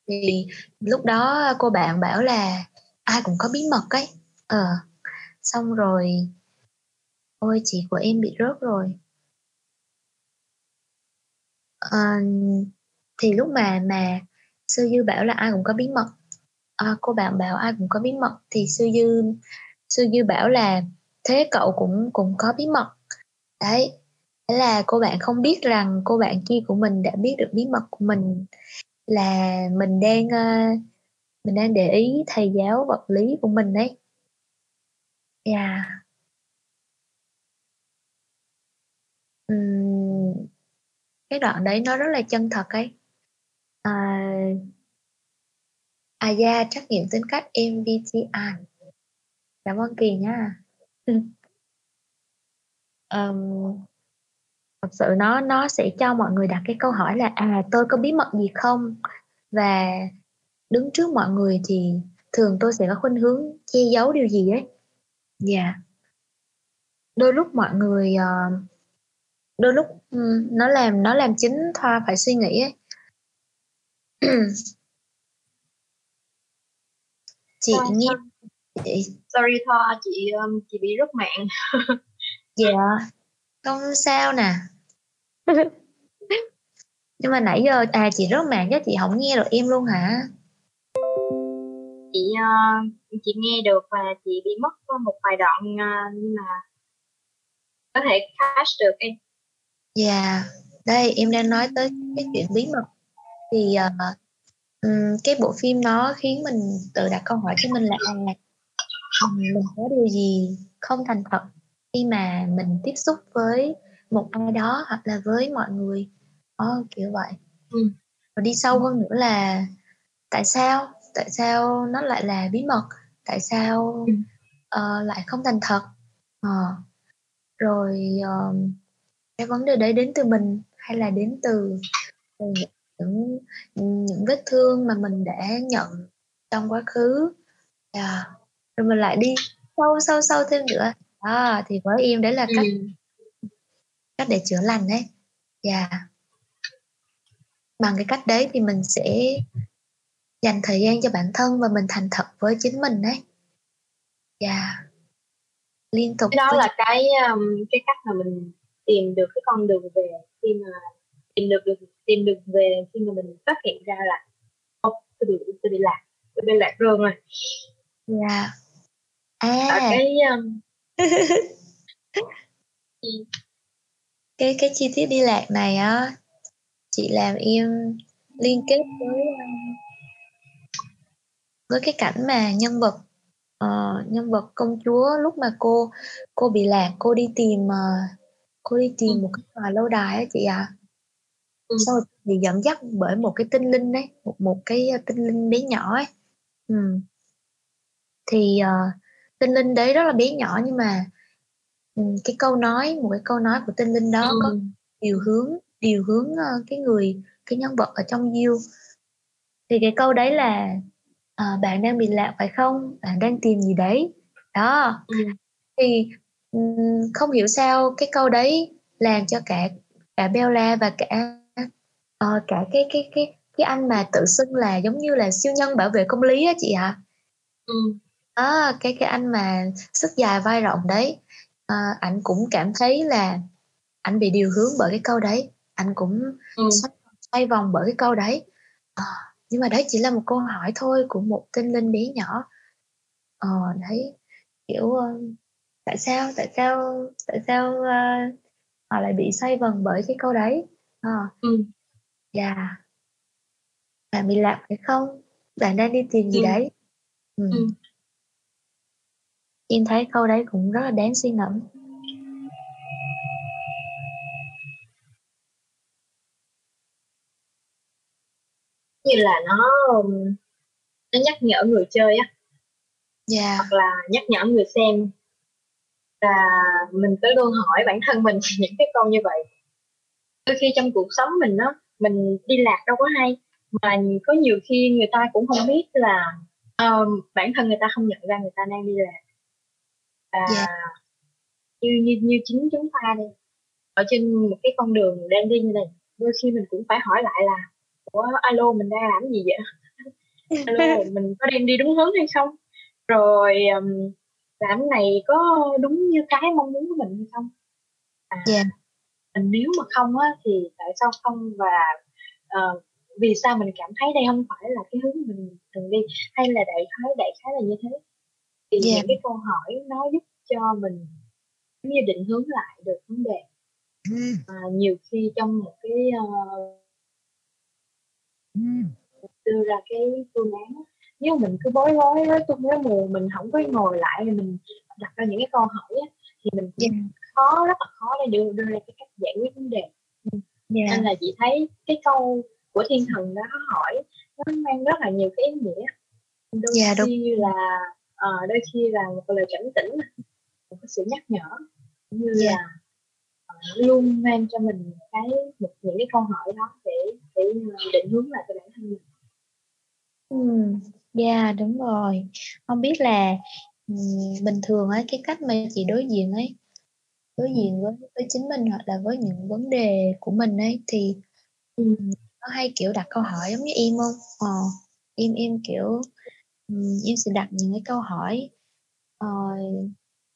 thì lúc đó cô bạn bảo là ai cũng có bí mật ấy. Ờ xong rồi ôi chị của em bị rớt rồi uh, thì lúc mà mà sư dư bảo là ai cũng có bí mật. À, cô bạn bảo ai cũng có bí mật. Thì sư dư sư dư bảo là thế cậu cũng cũng có bí mật. Đấy là cô bạn không biết rằng cô bạn kia của mình đã biết được bí mật của mình là mình đang uh, mình đang để ý thầy giáo vật lý của mình đấy yeah. Dạ. uhm, cái đoạn đấy nó rất là chân thật ấy. À, à da trắc nghiệm tính cách MBTI à. cảm ơn Kỳ nha. Um, thật sự nó nó sẽ cho mọi người đặt cái câu hỏi là à tôi có bí mật gì không? Và đứng trước mọi người thì thường tôi sẽ có khuynh hướng che giấu điều gì ấy? Dạ. Đôi lúc mọi người uh, đôi lúc ừm, nó làm nó làm chính Thoa phải suy nghĩ ấy. Chị Sorry, nghe sorry. chị sorry Thoa chị um, chị bị rớt mạng. Dạ. Không sao nè. Nhưng mà nãy giờ à chị rất mạng chứ chị không nghe được em luôn hả? Chị uh, chị nghe được và chị bị mất một vài đoạn uh, nhưng mà có thể catch được em Dạ, đây em đang nói tới cái chuyện bí mật. Thì ừm, cái bộ phim nó khiến mình tự đặt câu hỏi cho mình là à, mình có điều gì không thành thật khi mà mình tiếp xúc với một ai đó hoặc là với mọi người? Đó, kiểu vậy. Ừ. rồi đi sâu hơn nữa là tại sao? Tại sao nó lại là bí mật? Tại sao Ừ. ờ, lại không thành thật? Ờ, rồi ờ, cái vấn đề đấy đến từ mình hay là đến từ, từ những những vết thương mà mình đã nhận trong quá khứ? À, rồi mình lại đi sâu sâu sâu thêm nữa. À, thì với em đấy là cách ừ. cách để chữa lành đấy dạ. Bằng cái cách đấy thì mình sẽ dành thời gian cho bản thân và mình thành thật với chính mình đấy dạ. Liên tục cái đó với- là cái um, cái cách mà mình tìm được cái con đường về khi mà tìm được được tìm được về khi mà mình phát hiện ra là ô tôi bị tôi bị lạc tôi bị lạc rương rồi. Dạ. Ở à cái um, cái cái chi tiết đi lạc này á chị làm em liên kết với um, với cái cảnh mà nhân vật ờ, nhân vật công chúa lúc mà cô cô bị lạc cô đi tìm ờ, cô đi tìm Ừ. một cái tòa lâu đài á chị ạ Ừ. sau bị dẫn dắt bởi một cái tinh linh đấy một một cái ờ, tinh linh bé nhỏ ấy. Ừ. thì ờ, tinh linh đấy rất là bé nhỏ nhưng mà ừ, cái câu nói một cái câu nói của tinh linh đó có ừ, điều hướng điều hướng ờ, cái người cái nhân vật ở trong diêu thì cái câu đấy là ờ, bạn đang bị lạc phải không? Bạn đang tìm gì đấy? Đó. Ừ, thì không hiểu sao cái câu đấy làm cho cả cả Bella và cả ờ, cả cái cái cái cái anh mà tự xưng là giống như là siêu nhân bảo vệ công lý á chị ạ. Ừ, đó cái cái anh mà sức dài vai rộng đấy ờ, ảnh cũng cảm thấy là ảnh bị điều hướng bởi cái câu đấy ảnh cũng ừ. xoay, xoay vòng bởi cái câu đấy. Ờ, nhưng mà đấy chỉ là một câu hỏi thôi của một tinh linh bé nhỏ. Ờ đấy kiểu ờ, tại sao tại sao tại sao ờ, họ lại bị xoay vần bởi cái câu đấy? Ờ. Ừ. dạ. Bạn bị lạc phải không? Bạn đang đi tìm gì Ừ. đấy? Ừ. Ừ. em thấy câu đấy cũng rất là đáng suy ngẫm. Như là nó nó nhắc nhở người chơi á. Dạ. Hoặc là nhắc nhở người xem và mình phải luôn hỏi bản thân mình những cái câu như vậy. Đôi khi trong cuộc sống mình đó mình đi lạc đâu có hay mà có nhiều khi người ta cũng không biết là um, bản thân người ta không nhận ra người ta đang đi lạc. Và Dạ. như như như chính chúng ta đi ở trên một cái con đường đang đi như này đôi khi mình cũng phải hỏi lại là ủa alo mình đang làm gì vậy? Alo mình có đang đi đúng hướng hay không? Rồi um, làm này có đúng như cái mong muốn của mình hay không? À, Dạ. mình nếu mà không á thì tại sao không? Và ờ, vì sao mình cảm thấy đây không phải là cái hướng mình cần đi hay là đại khái đại khái là như thế? Thì Dạ. những cái câu hỏi nó giúp cho mình như định hướng lại được vấn đề. À, nhiều khi trong một cái ờ, đưa ra cái phương án nếu mình cứ bối rối rối tung rối mù mình không có ngồi lại mình đặt ra những cái câu hỏi á, thì mình cũng Dạ. khó rất là khó để đưa đưa ra cái cách giải quyết vấn đề dạ nên là chị thấy cái câu của thiên thần đó hỏi nó mang rất là nhiều cái ý nghĩa đôi Dạ, đúng. khi là ờ, đôi khi là một lời cảnh tỉnh một cái sự nhắc nhở cũng như Dạ. là ờ, luôn mang cho mình cái một những cái câu hỏi đó để để ờ, định hướng lại cho bản thân mình Ừ, dạ đúng rồi. Không biết là ừm, bình thường ấy cái cách mà chị đối diện ấy đối diện với với chính mình hoặc là với những vấn đề của mình ấy thì ừm, có hay kiểu đặt câu hỏi giống như em không? Ờ, em em kiểu ừm, em sẽ đặt những cái câu hỏi ờ,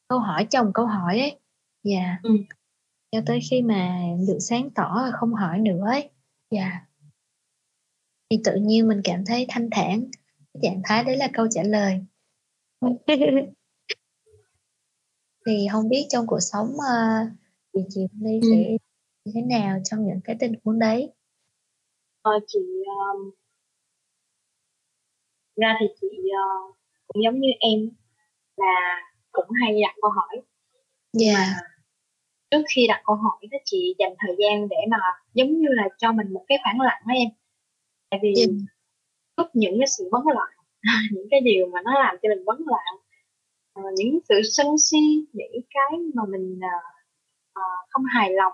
câu hỏi chồng câu hỏi ấy. Dạ. Ừ. Cho tới khi mà được sáng tỏ và không hỏi nữa ấy. Dạ. Thì tự nhiên mình cảm thấy thanh thản. Cái trạng thái đấy là câu trả lời. thì không biết trong cuộc sống uh, chị chị Ly Ừ. sẽ như thế nào trong những cái tình huống đấy Ờ, chị um, ra thì chị ờ, cũng giống như em là cũng hay đặt câu hỏi dạ mà trước khi đặt câu hỏi đó chị dành thời gian để mà giống như là cho mình một cái khoảng lặng đó em tại vì Dạ. Lúc những cái sự bấn loạn những cái điều mà nó làm cho mình bấn loạn ờ, những sự sân si những cái mà mình ờ, ờ, không hài lòng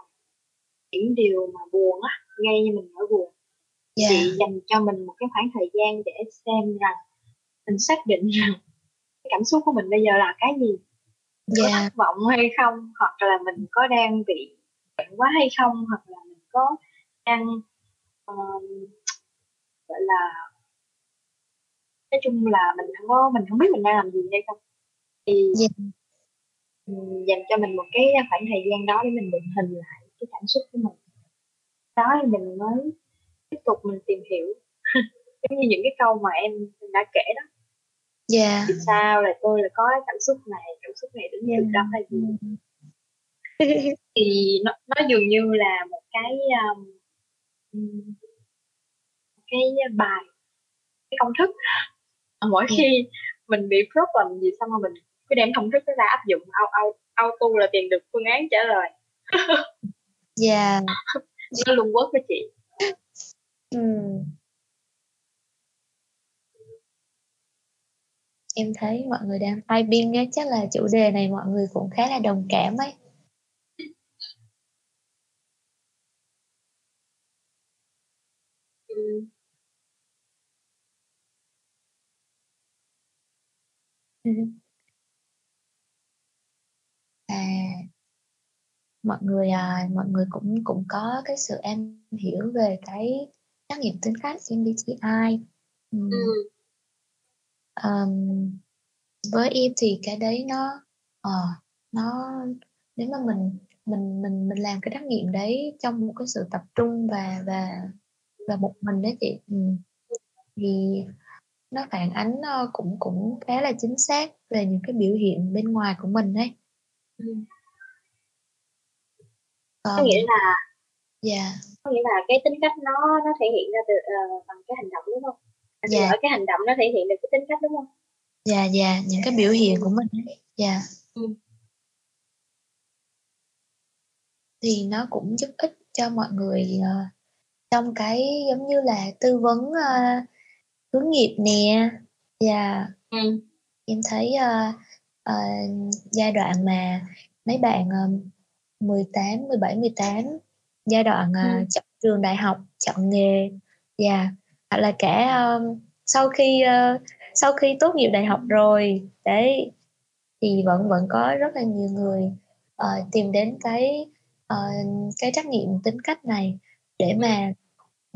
những điều mà buồn á gây cho mình nỗi buồn. Dạ chị dành cho mình một cái khoảng thời gian để xem rằng mình xác định rằng cái cảm xúc của mình bây giờ là cái gì mình có dạ thất vọng hay không hoặc là mình có đang bị giận quá hay không hoặc là mình có đang um, gọi là nói chung là mình không có mình không biết mình đang làm gì hay không. Thì Dạ. ừm, dành cho mình một cái khoảng thời gian đó để mình định hình lại cái cảm xúc của mình. Đó thì mình mới tiếp tục mình tìm hiểu. Giống như những cái câu mà em đã kể đó. Dạ. vì sao là tôi là có cái cảm xúc này cảm xúc này đến từ đâu hay gì thì nó, nó dường như là một cái um, cái bài cái công thức mỗi Ừ. khi mình bị problem gì xong rồi mình cứ đem công thức đó ra áp dụng au au auto là tìm được phương án trả lời Dạ. nó luôn work với chị Ừm. Em thấy mọi người đang typing á, chắc là chủ đề này mọi người cũng khá là đồng cảm ấy. Ừm, À, mọi người à, mọi người cũng cũng có cái sự am hiểu về cái trắc nghiệm tính cách MBTI. Ừm, ừm, ờm, với em thì cái đấy nó ờ nó nếu mà mình mình mình mình làm cái trắc nghiệm đấy trong một cái sự tập trung và và và một mình đó chị. Ừ. thì nó phản ánh ờ, cũng cũng khá là chính xác về những cái biểu hiện bên ngoài của mình đấy ừm. có nghĩa là dạ có nghĩa là cái tính cách nó nó thể hiện ra từ ờ, bằng cái hành động đúng không Dạ. lỗi, cái hành động nó thể hiện được cái tính cách đúng không dạ dạ những cái biểu hiện của mình ấy. dạ Ừ. thì nó cũng giúp ích cho mọi người ờ, trong cái giống như là tư vấn ờ, hướng nghiệp nè và ừ. em thấy ờ, ờ, giai đoạn mà mấy bạn uh, 18, 17, 18 giai đoạn ờ, Ừ. chọn trường đại học, chọn nghề và hoặc là cả ờ, sau khi ờ, sau khi tốt nghiệp đại học rồi đấy thì vẫn vẫn có rất là nhiều người ờ, tìm đến cái ờ, cái trắc nghiệm tính cách này để mà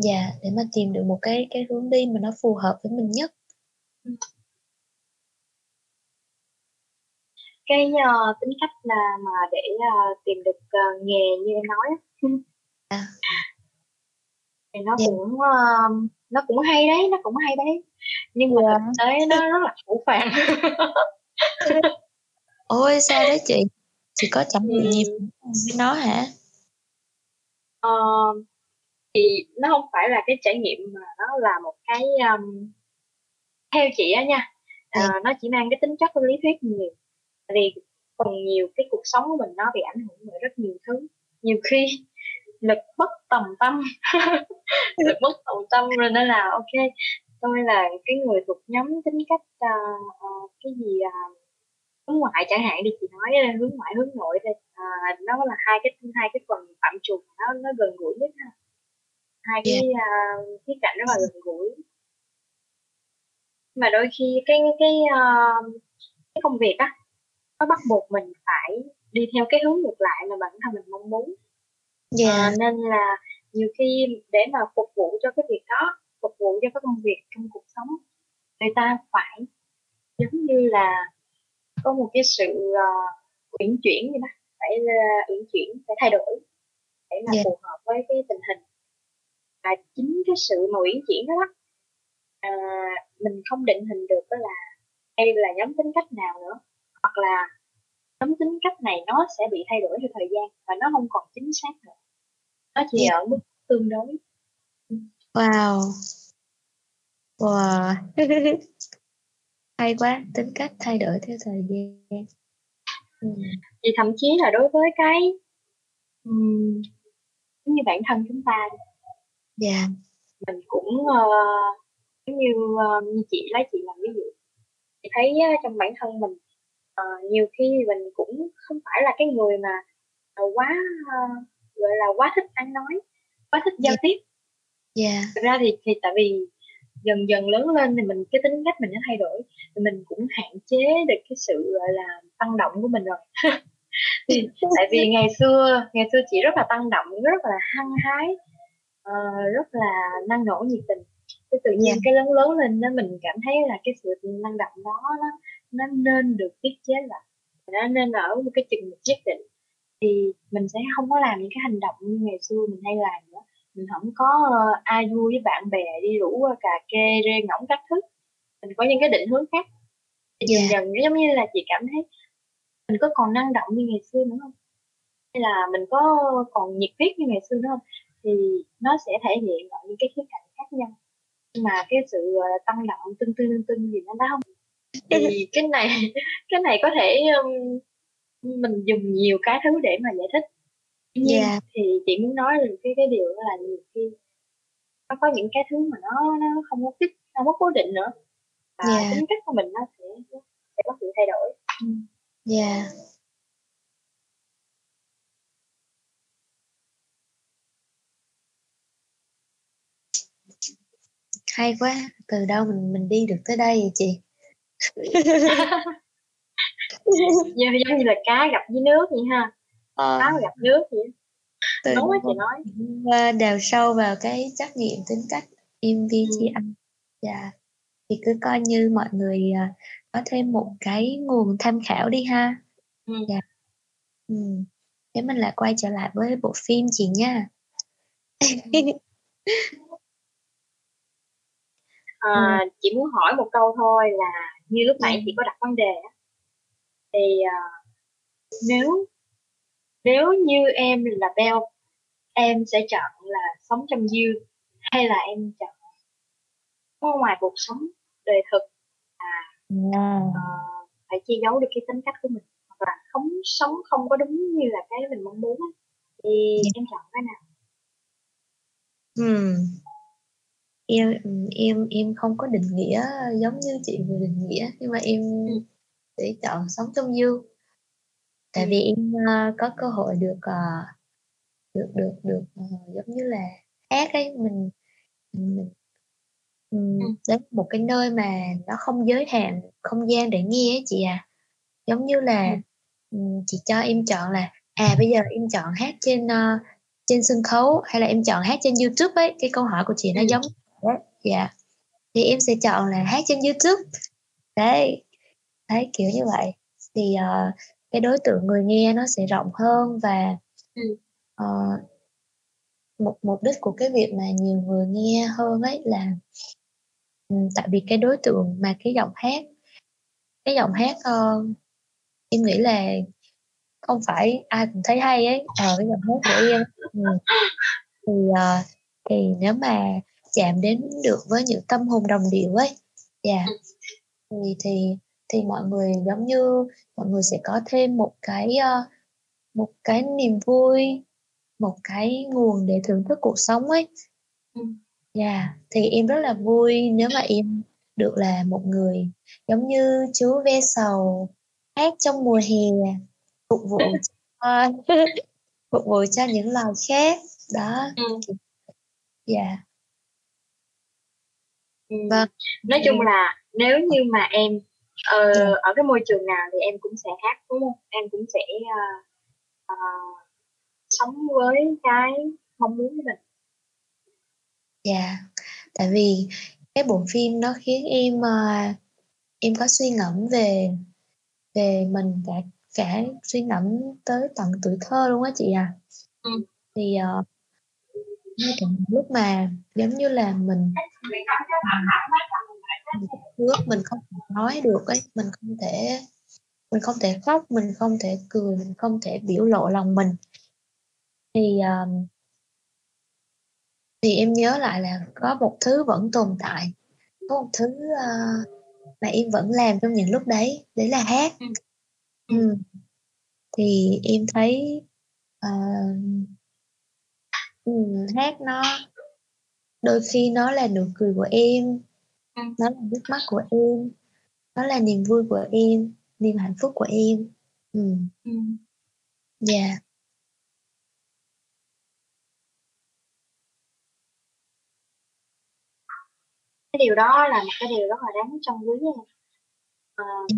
dạ để mà tìm được một cái cái hướng đi mà nó phù hợp với mình nhất cái ờ, tính cách là mà để ờ, tìm được ờ, nghề như em nói á. À. thì nó Dạ. cũng ờ, nó cũng hay đấy nó cũng hay đấy nhưng mà Dạ. thực tế nó rất là phủ phàng ôi sao đấy chị chị có trải nghiệm Ừ. nhiều với nó hả Ờ, thì nó không phải là cái trải nghiệm mà nó là một cái um, theo chị á nha. Dạ. nó chỉ mang cái tính chất lý thuyết nhiều. Tại vì phần nhiều cái cuộc sống của mình nó bị ảnh hưởng bởi rất nhiều thứ. Nhiều khi lực bất tòng tâm. Lực bất tòng tâm rồi nên là ok tôi là cái người thuộc nhóm tính cách ờ, ờ, cái gì ờ, hướng ngoại chẳng hạn đi chị nói hướng ngoại hướng nội đây à, nó là hai cái hai cái phần phạm trù nó nó gần gũi nhất ha hai cái uh, khía cạnh rất là gần gũi. Mà đôi khi cái cái uh, cái công việc á nó bắt buộc mình phải đi theo cái hướng ngược lại mà bản thân mình mong muốn. Dạ. À, nên là nhiều khi để mà phục vụ cho cái việc đó phục vụ cho cái công việc trong cuộc sống người ta phải giống như là có một cái sự uh, uyển chuyển như đó phải uh, uyển chuyển phải thay đổi để mà Dạ. phù hợp với cái tình hình và chính cái sự mà uyển chuyển đó, đó. À, mình không định hình được đó là đây là nhóm tính cách nào nữa hoặc là nhóm tính cách này nó sẽ bị thay đổi theo thời gian và nó không còn chính xác nữa. Nó chỉ ở mức tương đối. Wow. Wow. Hay quá tính cách thay đổi theo thời gian. Ừ. thì thậm chí là đối với cái um, giống như bản thân chúng ta dạ. Mình cũng uh, giống như uh, như chị lấy chị làm ví dụ. Chị thấy uh, trong bản thân mình uh, nhiều khi mình cũng không phải là cái người mà uh, quá uh, gọi là quá thích ăn nói quá thích giao Dạ. tiếp. Dạ. Thực ra thì thì tại vì dần dần lớn lên thì mình cái tính cách mình nó thay đổi thì mình cũng hạn chế được cái sự gọi là tăng động của mình rồi. Thì tại vì ngày xưa ngày xưa chị rất là tăng động rất là hăng hái ờ, rất là năng nổ nhiệt tình. Cái tự nhiên Dạ. cái lớn lớn lên đó mình cảm thấy là cái sự năng động đó nó nó nên được tiết chế lại nó nên ở một cái chừng mực nhất định. Thì mình sẽ không có làm những cái hành động như ngày xưa mình hay làm nữa. Mình không có ờ, ai vui với bạn bè đi rủ ờ, cà kê rê ngỗng các thứ. Mình có những cái định hướng khác. Dần Dạ. dần giống như là chị cảm thấy mình có còn năng động như ngày xưa nữa không? Hay là mình có còn nhiệt huyết như ngày xưa nữa không thì nó sẽ thể hiện ở những cái khía cạnh khác nhau nhưng mà cái sự ờ, tăng động tưng tưng tưng tưng gì nó đó không thì cái này cái này có thể um, mình dùng nhiều cái thứ để mà giải thích nhiên Dạ. thì chị muốn nói là cái cái điều đó là nhiều khi nó có những cái thứ mà nó nó không có fix không có cố định nữa và Dạ. tính cách của mình nó sẽ sẽ có sự thay đổi Dạ. Hay quá, từ đâu mình mình đi được tới đây vậy chị? giống, như là cá gặp dưới nước vậy ha Ờ, cá gặp nước vậy từ đúng quá chị nói mà đào sâu vào cái trắc nghiệm tính cách vi Ừ. Dạ. Thì cứ coi như mọi người à, có thêm một cái nguồn tham khảo đi ha. ừ. Dạ. Ừ. Thế mình lại quay trở lại với bộ phim chị nha. À, chị muốn hỏi một câu thôi là như lúc nãy Ừ. chị có đặt vấn đề á, thì à, nếu nếu như em là Bell em sẽ chọn là sống trong you hay là em chọn có ngoài cuộc sống đời thực À. ờ, phải che giấu được cái tính cách của mình hoặc là không sống không có đúng như là cái mình mong muốn á, thì Dạ. em chọn cái nào Hmm. Em em em không có định nghĩa giống như chị vừa định nghĩa nhưng mà em Ừ. sẽ chọn sống trong you tại Ừ. vì em ờ, có cơ hội được ờ, được được được ờ, giống như là hát ấy mình mình, Ừ. đến một cái nơi mà nó không giới hạn không gian để nghe ấy chị à giống như là Ừ. chị cho em chọn là à bây giờ em chọn hát trên trên sân khấu hay là em chọn hát trên YouTube ấy cái câu hỏi của chị nó Ừ. giống đấy dạ thì em sẽ chọn là hát trên YouTube đấy đấy kiểu như vậy thì ờ, cái đối tượng người nghe nó sẽ rộng hơn và Ừ. ờ, một mục đích của cái việc mà nhiều người nghe hơn ấy là ừ, tại vì cái đối tượng mà cái giọng hát cái giọng hát ờ, em nghĩ là không phải ai cũng thấy hay ấy ờ cái giọng hát của em ừ. thì ờ, thì nếu mà chạm đến được với những tâm hồn đồng điệu ấy. Dạ. Thì thì thì mọi người giống như mọi người sẽ có thêm một cái ờ, một cái niềm vui một cái nguồn để thưởng thức cuộc sống ấy. Ừ. dạ. Thì em rất là vui nếu mà em được là một người giống như chú ve sầu hát trong mùa hè phục vụ cho, phục vụ cho những loài khác. Đó. Ừ. dạ. Ừ. vâng nói chung là nếu như mà em ờ, Dạ. ở cái môi trường nào thì em cũng sẽ hát đúng không em cũng sẽ ờ, ờ, sống với cái mong muốn của mình Dạ, tại vì cái bộ phim nó khiến em à, em có suy ngẫm về về mình cả cả suy ngẫm tới tận tuổi thơ luôn á chị à. Ừ. Thì uh, lúc mà giống như là mình nước mình không nói được ấy, mình không thể mình không thể khóc, mình không thể cười, mình không thể biểu lộ lòng mình. Thì à, thì em nhớ lại là có một thứ vẫn tồn tại, có một thứ à, mà em vẫn làm trong những lúc đấy, đấy là hát. Ừ. Ừ. Thì em thấy à, ừ, hát nó đôi khi nó là nụ cười của em, Ừ. nó là nước mắt của em, nó là niềm vui của em, niềm hạnh phúc của em. Ừ. Ừ. Dạ. cái điều đó là một cái điều rất là đáng trân quý nha. Ờ, Ừ.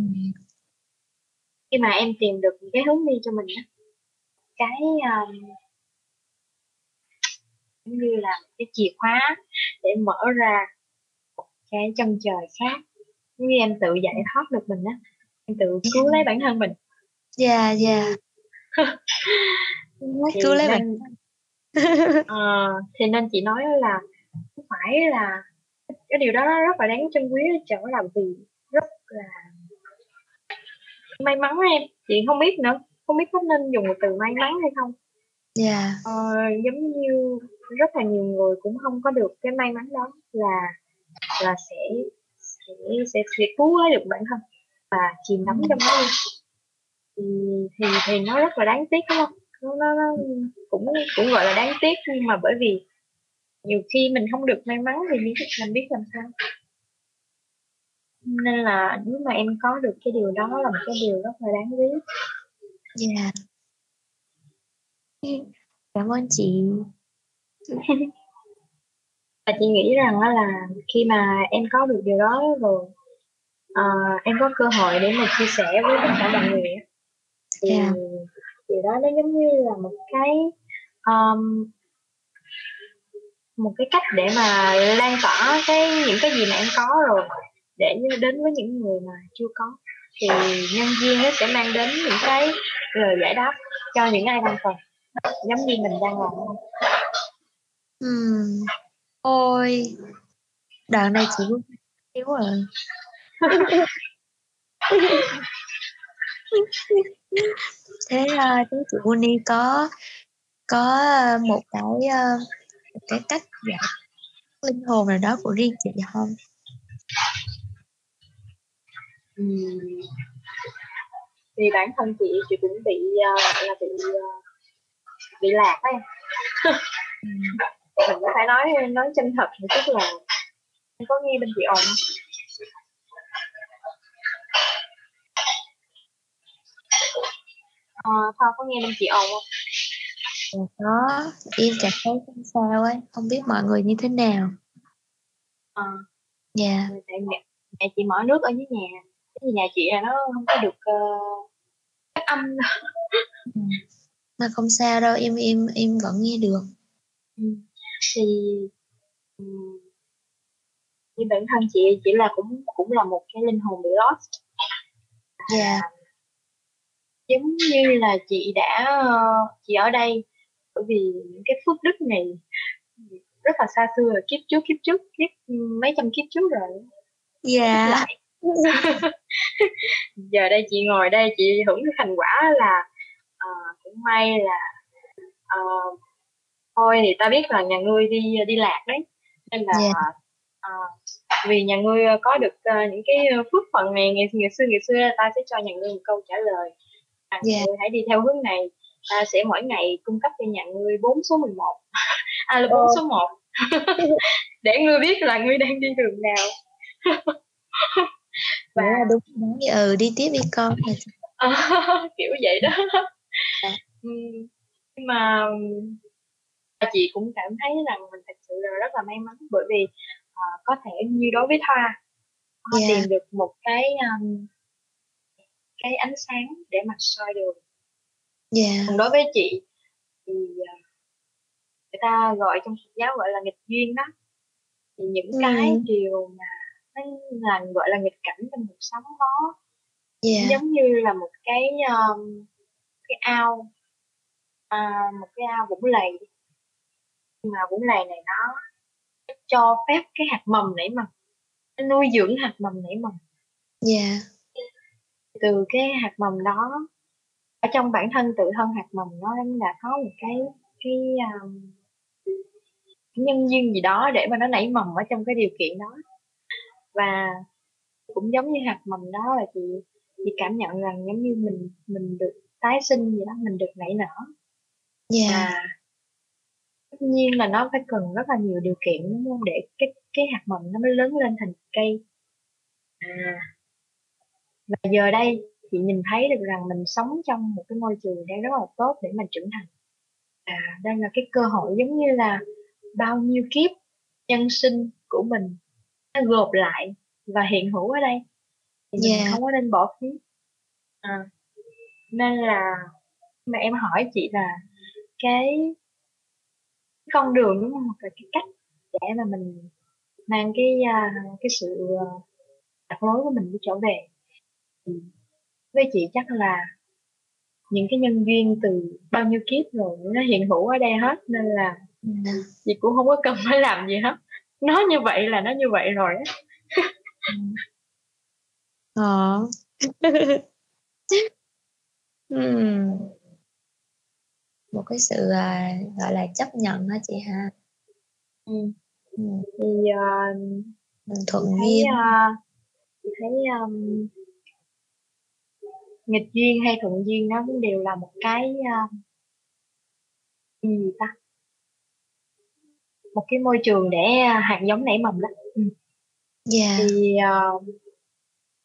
khi mà em tìm được những cái hướng đi cho mình á, cái um, giống như là cái chìa khóa để mở ra một cái chân trời khác. Giống như em tự giải thoát được mình á. Em tự cứu lấy bản thân mình. Dạ dạ. Cứu lấy nên ờ, thì nên chị nói là không phải là cái điều đó rất là đáng trân quý chỗ là vì rất là may mắn em. Chị không biết nữa không biết có nên dùng một từ may mắn hay không dạ. Ờ, giống như rất là nhiều người cũng không có được cái may mắn đó là là sẽ sẽ sẽ, sẽ cứu lấy được bản thân và chìm đắm trong nó luôn. Thì, thì thì nó rất là đáng tiếc đúng không? Nó, nó, nó cũng cũng gọi là đáng tiếc nhưng mà bởi vì nhiều khi mình không được may mắn thì biết mình biết làm sao. Nên là nếu mà em có được cái điều đó là một cái điều rất là đáng quý. Dạ cảm ơn chị. Và chị nghĩ rằng đó là khi mà em có được điều đó rồi ờ, em có cơ hội để mà chia sẻ với tất cả mọi người thì Dạ. điều đó nó giống như là một cái um, một cái cách để mà lan tỏa cái những cái gì mà em có rồi để đến với những người mà chưa có. Thì nhân duyên nó sẽ mang đến những cái lời giải đáp cho những ai đang cần giống như mình đang làm Ừm. ôi đoạn này chị yếu rồi thế uh, thế chị Uni có có ờ, một cái ờ, một cái cách giải linh hồn nào đó của riêng chị không Ừm. thì bản thân chị chị cũng bị ờ, là bị ờ, bị lạc ấy. Mình có phải nói nói chân thật một chút là em có nghe bên chị ồn không? Ờ, Thoa có nghe bên chị ồn không? Dạ có em cảm thấy không sao ấy không biết mọi người như thế nào. Ờ, dạ. Tại mẹ, mẹ chị mở nước ở dưới nhà cái nhà chị là nó không có được uh, âm mà không sao đâu em em em vẫn nghe được. Ừ. thì ừm, như bản thân chị chỉ là cũng cũng là một cái linh hồn bị lost. Dạ. giống như là chị đã ờ, chị ở đây bởi vì những cái phước đức này rất là xa xưa rồi kiếp trước kiếp trước kiếp mấy trăm kiếp trước rồi. Dạ. Lại. Giờ đây chị ngồi đây chị hưởng cái thành quả là ờ, cũng may là ờ, thôi thì ta biết là nhà ngươi đi đi lạc đấy. Nên là Dạ. ờ, vì nhà ngươi có được ờ, những cái phước phận này ngày, ngày xưa ngày xưa ta sẽ cho nhà ngươi một câu trả lời. À, Dạ. ngươi hãy đi theo hướng này ta sẽ mỗi ngày cung cấp cho nhà ngươi 4 số 11 à là 4 Ờ. số 1 để ngươi biết là ngươi đang đi đường nào. Và là đúng đúng ừ đi tiếp đi con. Kiểu vậy đó nhưng mà ừm, chị cũng cảm thấy rằng mình thật sự là rất là may mắn bởi vì ờ, có thể như đối với Thoa Thoa Dạ. tìm được một cái um, cái ánh sáng để mà soi đường. Dạ. Còn đối với chị thì ờ, người ta gọi trong Phật giáo gọi là nghịch duyên đó. Thì những Ừ. cái điều mà nó là gọi là nghịch cảnh trong cuộc sống đó dạ. giống như là một cái um, cái ao à, một cái ao vũng lầy nhưng mà vũng lầy này nó cho phép cái hạt mầm nảy mầm nó nuôi dưỡng hạt mầm nảy mầm. Dạ. Từ cái hạt mầm đó ở trong bản thân tự thân hạt mầm nó đã có một cái cái um, nhân duyên gì đó để mà nó nảy mầm ở trong cái điều kiện đó. Và cũng giống như hạt mầm đó là chị chị cảm nhận rằng giống như mình mình được tái sinh vậy đó mình được nảy nở. Dạ. Và tất nhiên là nó phải cần rất là nhiều điều kiện đúng không? Để cái cái hạt mầm nó mới lớn lên thành cây. À. Và giờ đây chị nhìn thấy được rằng mình sống trong một cái môi trường đang rất là tốt để mà trưởng thành. À đây là cái cơ hội giống như là bao nhiêu kiếp nhân sinh của mình nó gộp lại và hiện hữu ở đây. Thì mình Dạ. không có nên bỏ phí à, nên là mà em hỏi chị là cái con đường đúng không? Và cái cách để mà mình mang cái à, cái sự à, lạc lối của mình đi trở về. Thì với chị chắc là những cái nhân duyên từ bao nhiêu kiếp rồi nó hiện hữu ở đây hết nên là Dạ. chị cũng không có cần phải làm gì hết. Nói như vậy là nó như vậy rồi á. Ờ. Ừm. Một cái sự à, gọi là chấp nhận đó chị ha. ừ. Ừm, thì à, Mình chị thuận thấy duyên. à, chị thấy um, nghịch duyên hay thuận duyên nó cũng đều là một cái à, cái gì ta một cái môi trường để à, hạt giống nảy mầm đó ừ. Dạ. thì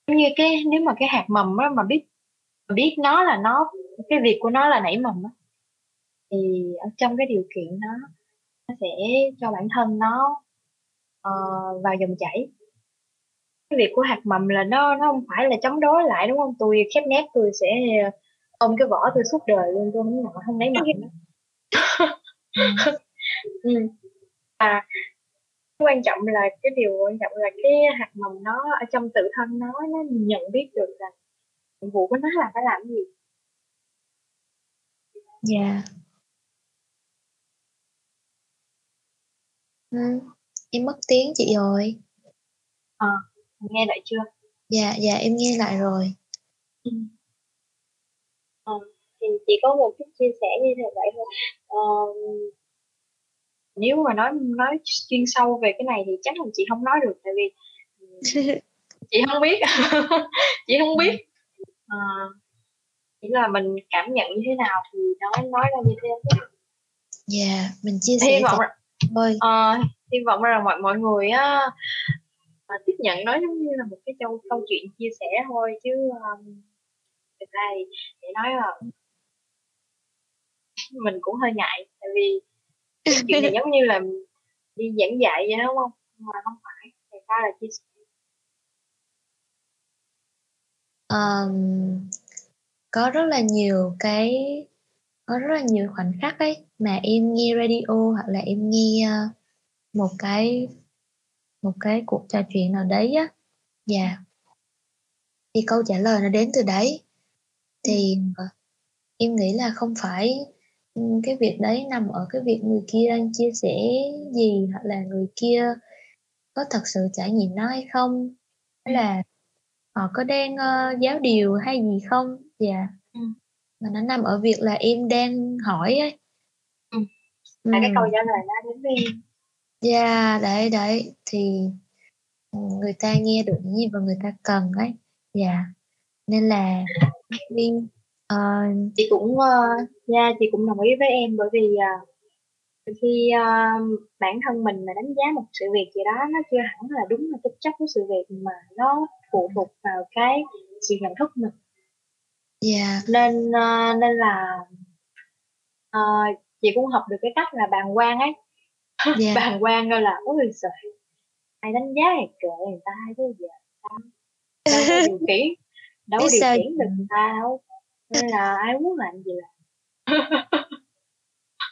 giống như cái nếu mà cái hạt mầm á mà biết biết nó là nó cái việc của nó là nảy mầm á thì ở trong cái điều kiện đó nó sẽ cho bản thân nó ờ, vào dòng chảy cái việc của hạt mầm là nó nó không phải là chống đối lại đúng không tôi khép nép tôi sẽ ôm cái vỏ tôi suốt đời luôn tôi không nọ không lấy mầm đó. ừ. à quan trọng là cái điều quan trọng là cái hạt mầm nó ở trong tự thân nó nó nhận biết được là nhiệm vụ của nó là phải làm gì Dạ. Ừ. Em mất tiếng chị rồi. ờ nghe lại chưa Dạ, dạ em nghe lại rồi. ừ. ờ, thì chỉ có một chút chia sẻ như thế vậy thôi ờ, nếu mà nói nói chuyên sâu về cái này thì chắc là chị không nói được tại vì chị không biết chị không biết Ờ, chỉ là mình cảm nhận như thế nào thì nói nói ra như thế. Dạ, mình chia hy sẻ vọng thật thôi. ờ, hy vọng là mọi mọi người á à, tiếp nhận nó giống như là một cái câu câu chuyện chia sẻ thôi chứ um, thực ra thì để nói là mình cũng hơi ngại tại vì cái chuyện này giống như là đi giảng dạy vậy đó, đúng không? Nhưng mà không phải thì ra là chia sẻ Ờm, có rất là nhiều cái có rất là nhiều khoảnh khắc ấy mà em nghe radio hoặc là em nghe ờ, một cái một cái cuộc trò chuyện nào đấy á. Dạ. Thì câu trả lời nó đến từ đấy. Thì ờ, em nghĩ là không phải ừ, cái việc đấy nằm ở cái việc người kia đang chia sẻ gì hoặc là người kia có thật sự trải nghiệm nó hay không hay là họ có đang ờ, giáo điều hay gì không dạ Ừ. mà nó nằm ở việc là em đang hỏi ấy Ừ. là cái Ừ. câu trả lời nó đến với em Dạ, đấy đấy thì ừ, người ta nghe được những gì mà người ta cần ấy. Dạ. Nên là Viên ờ, chị cũng uh, yeah, chị cũng đồng ý với em bởi vì uh, khi uh, bản thân mình mà đánh giá một sự việc gì đó nó chưa hẳn là đúng là thực chất của sự việc mà nó phụ thuộc vào cái sự nhận thức mình. Dạ. Nên uh, nên là uh, chị cũng học được cái cách là bàn quan ấy. Dạ. Bàn quan gọi là ôi trời ai đánh giá thì kệ người ta chứ giờ sao đâu có điều khiển đâu có điều khiển được người ta đâu nên là ai muốn làm gì là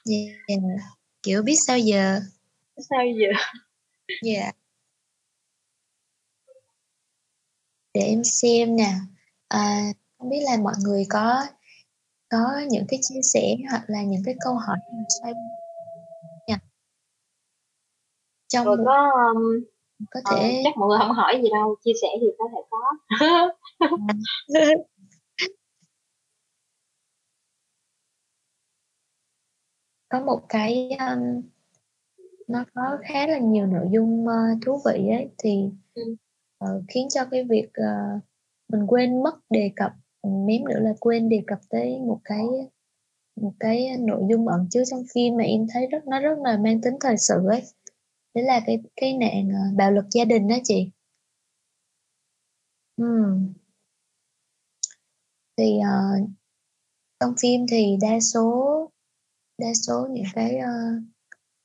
dạ kiểu biết sao giờ. sao giờ Dạ. Để em xem nè. À, không biết là mọi người có có những cái chia sẻ hoặc là những cái câu hỏi xoay nha. Trong rồi một có um, có ờ, thể chắc mọi người không hỏi gì đâu chia sẻ thì có thể có có một cái um, nó có khá là nhiều nội dung ờ, thú vị ấy thì Ừ. ờ, khiến cho cái việc ờ, mình quên mất đề cập mém nữa là quên đề cập tới một cái một cái nội dung ẩn chứa trong phim mà em thấy rất nó rất là mang tính thời sự ấy đấy là cái cái nạn bạo lực gia đình đó chị Ừm. thì ờ, trong phim thì đa số đa số những cái uh,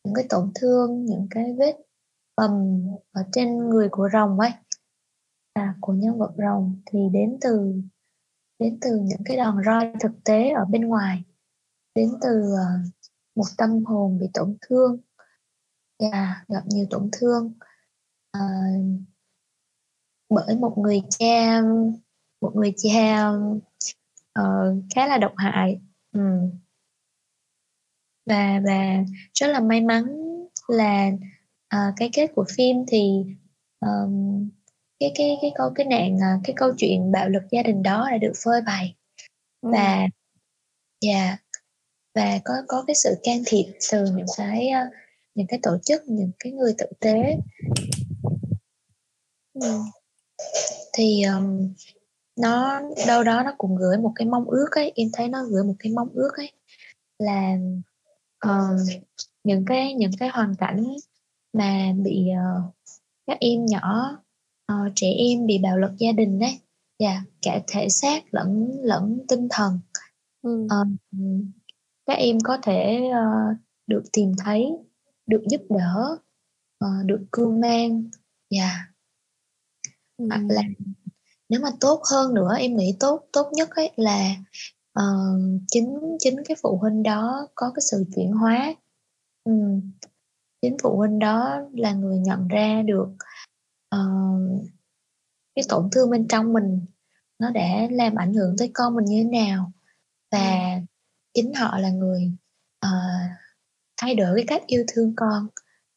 những cái tổn thương những cái vết bầm ở trên người của rồng ấy à, của nhân vật rồng thì đến từ đến từ những cái đòn roi thực tế ở bên ngoài đến từ uh, một tâm hồn bị tổn thương và gặp nhiều tổn thương à, bởi một người cha một người cha uh, khá là độc hại ừ và và rất là may mắn là uh, cái kết của phim thì um, cái cái cái câu cái nạn uh, cái câu chuyện bạo lực gia đình đó đã được phơi bày ừ. và dạ yeah, và có có cái sự can thiệp từ những cái uh, những cái tổ chức những cái người tử tế ừ. thì um, nó đâu đó nó cũng gửi một cái mong ước ấy em thấy nó gửi một cái mong ước ấy là uh, những cái những cái hoàn cảnh mà bị uh, các em nhỏ uh, trẻ em bị bạo lực gia đình đấy và yeah, cả thể xác lẫn lẫn tinh thần ừ. uh, các em có thể uh, được tìm thấy được giúp đỡ uh, được cưu mang và yeah. ừ. hoặc là nếu mà tốt hơn nữa em nghĩ tốt tốt nhất ấy là uh, chính chính cái phụ huynh đó có cái sự chuyển hóa ừ. chính phụ huynh đó là người nhận ra được uh, cái tổn thương bên trong mình nó đã làm ảnh hưởng tới con mình như thế nào và ừ. chính họ là người uh, thay đổi cái cách yêu thương con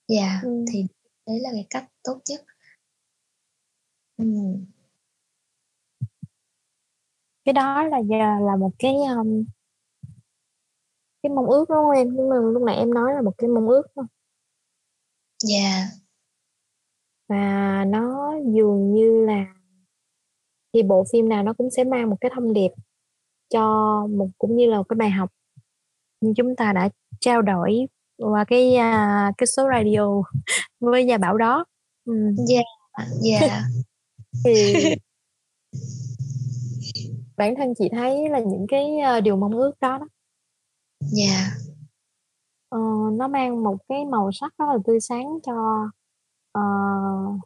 và yeah, ừ. thì đấy là cái cách tốt nhất ừ cái đó là giờ là một cái um, cái mong ước đúng không em nhưng mà lúc nãy em nói là một cái mong ước không dạ yeah. và nó dường như là thì bộ phim nào nó cũng sẽ mang một cái thông điệp cho một cũng như là một cái bài học như chúng ta đã trao đổi qua cái uh, cái số radio với gia bảo đó dạ yeah. dạ yeah. thì bản thân chị thấy là những cái ờ, điều mong ước đó đó dạ yeah. ờ, nó mang một cái màu sắc rất là tươi sáng cho uh,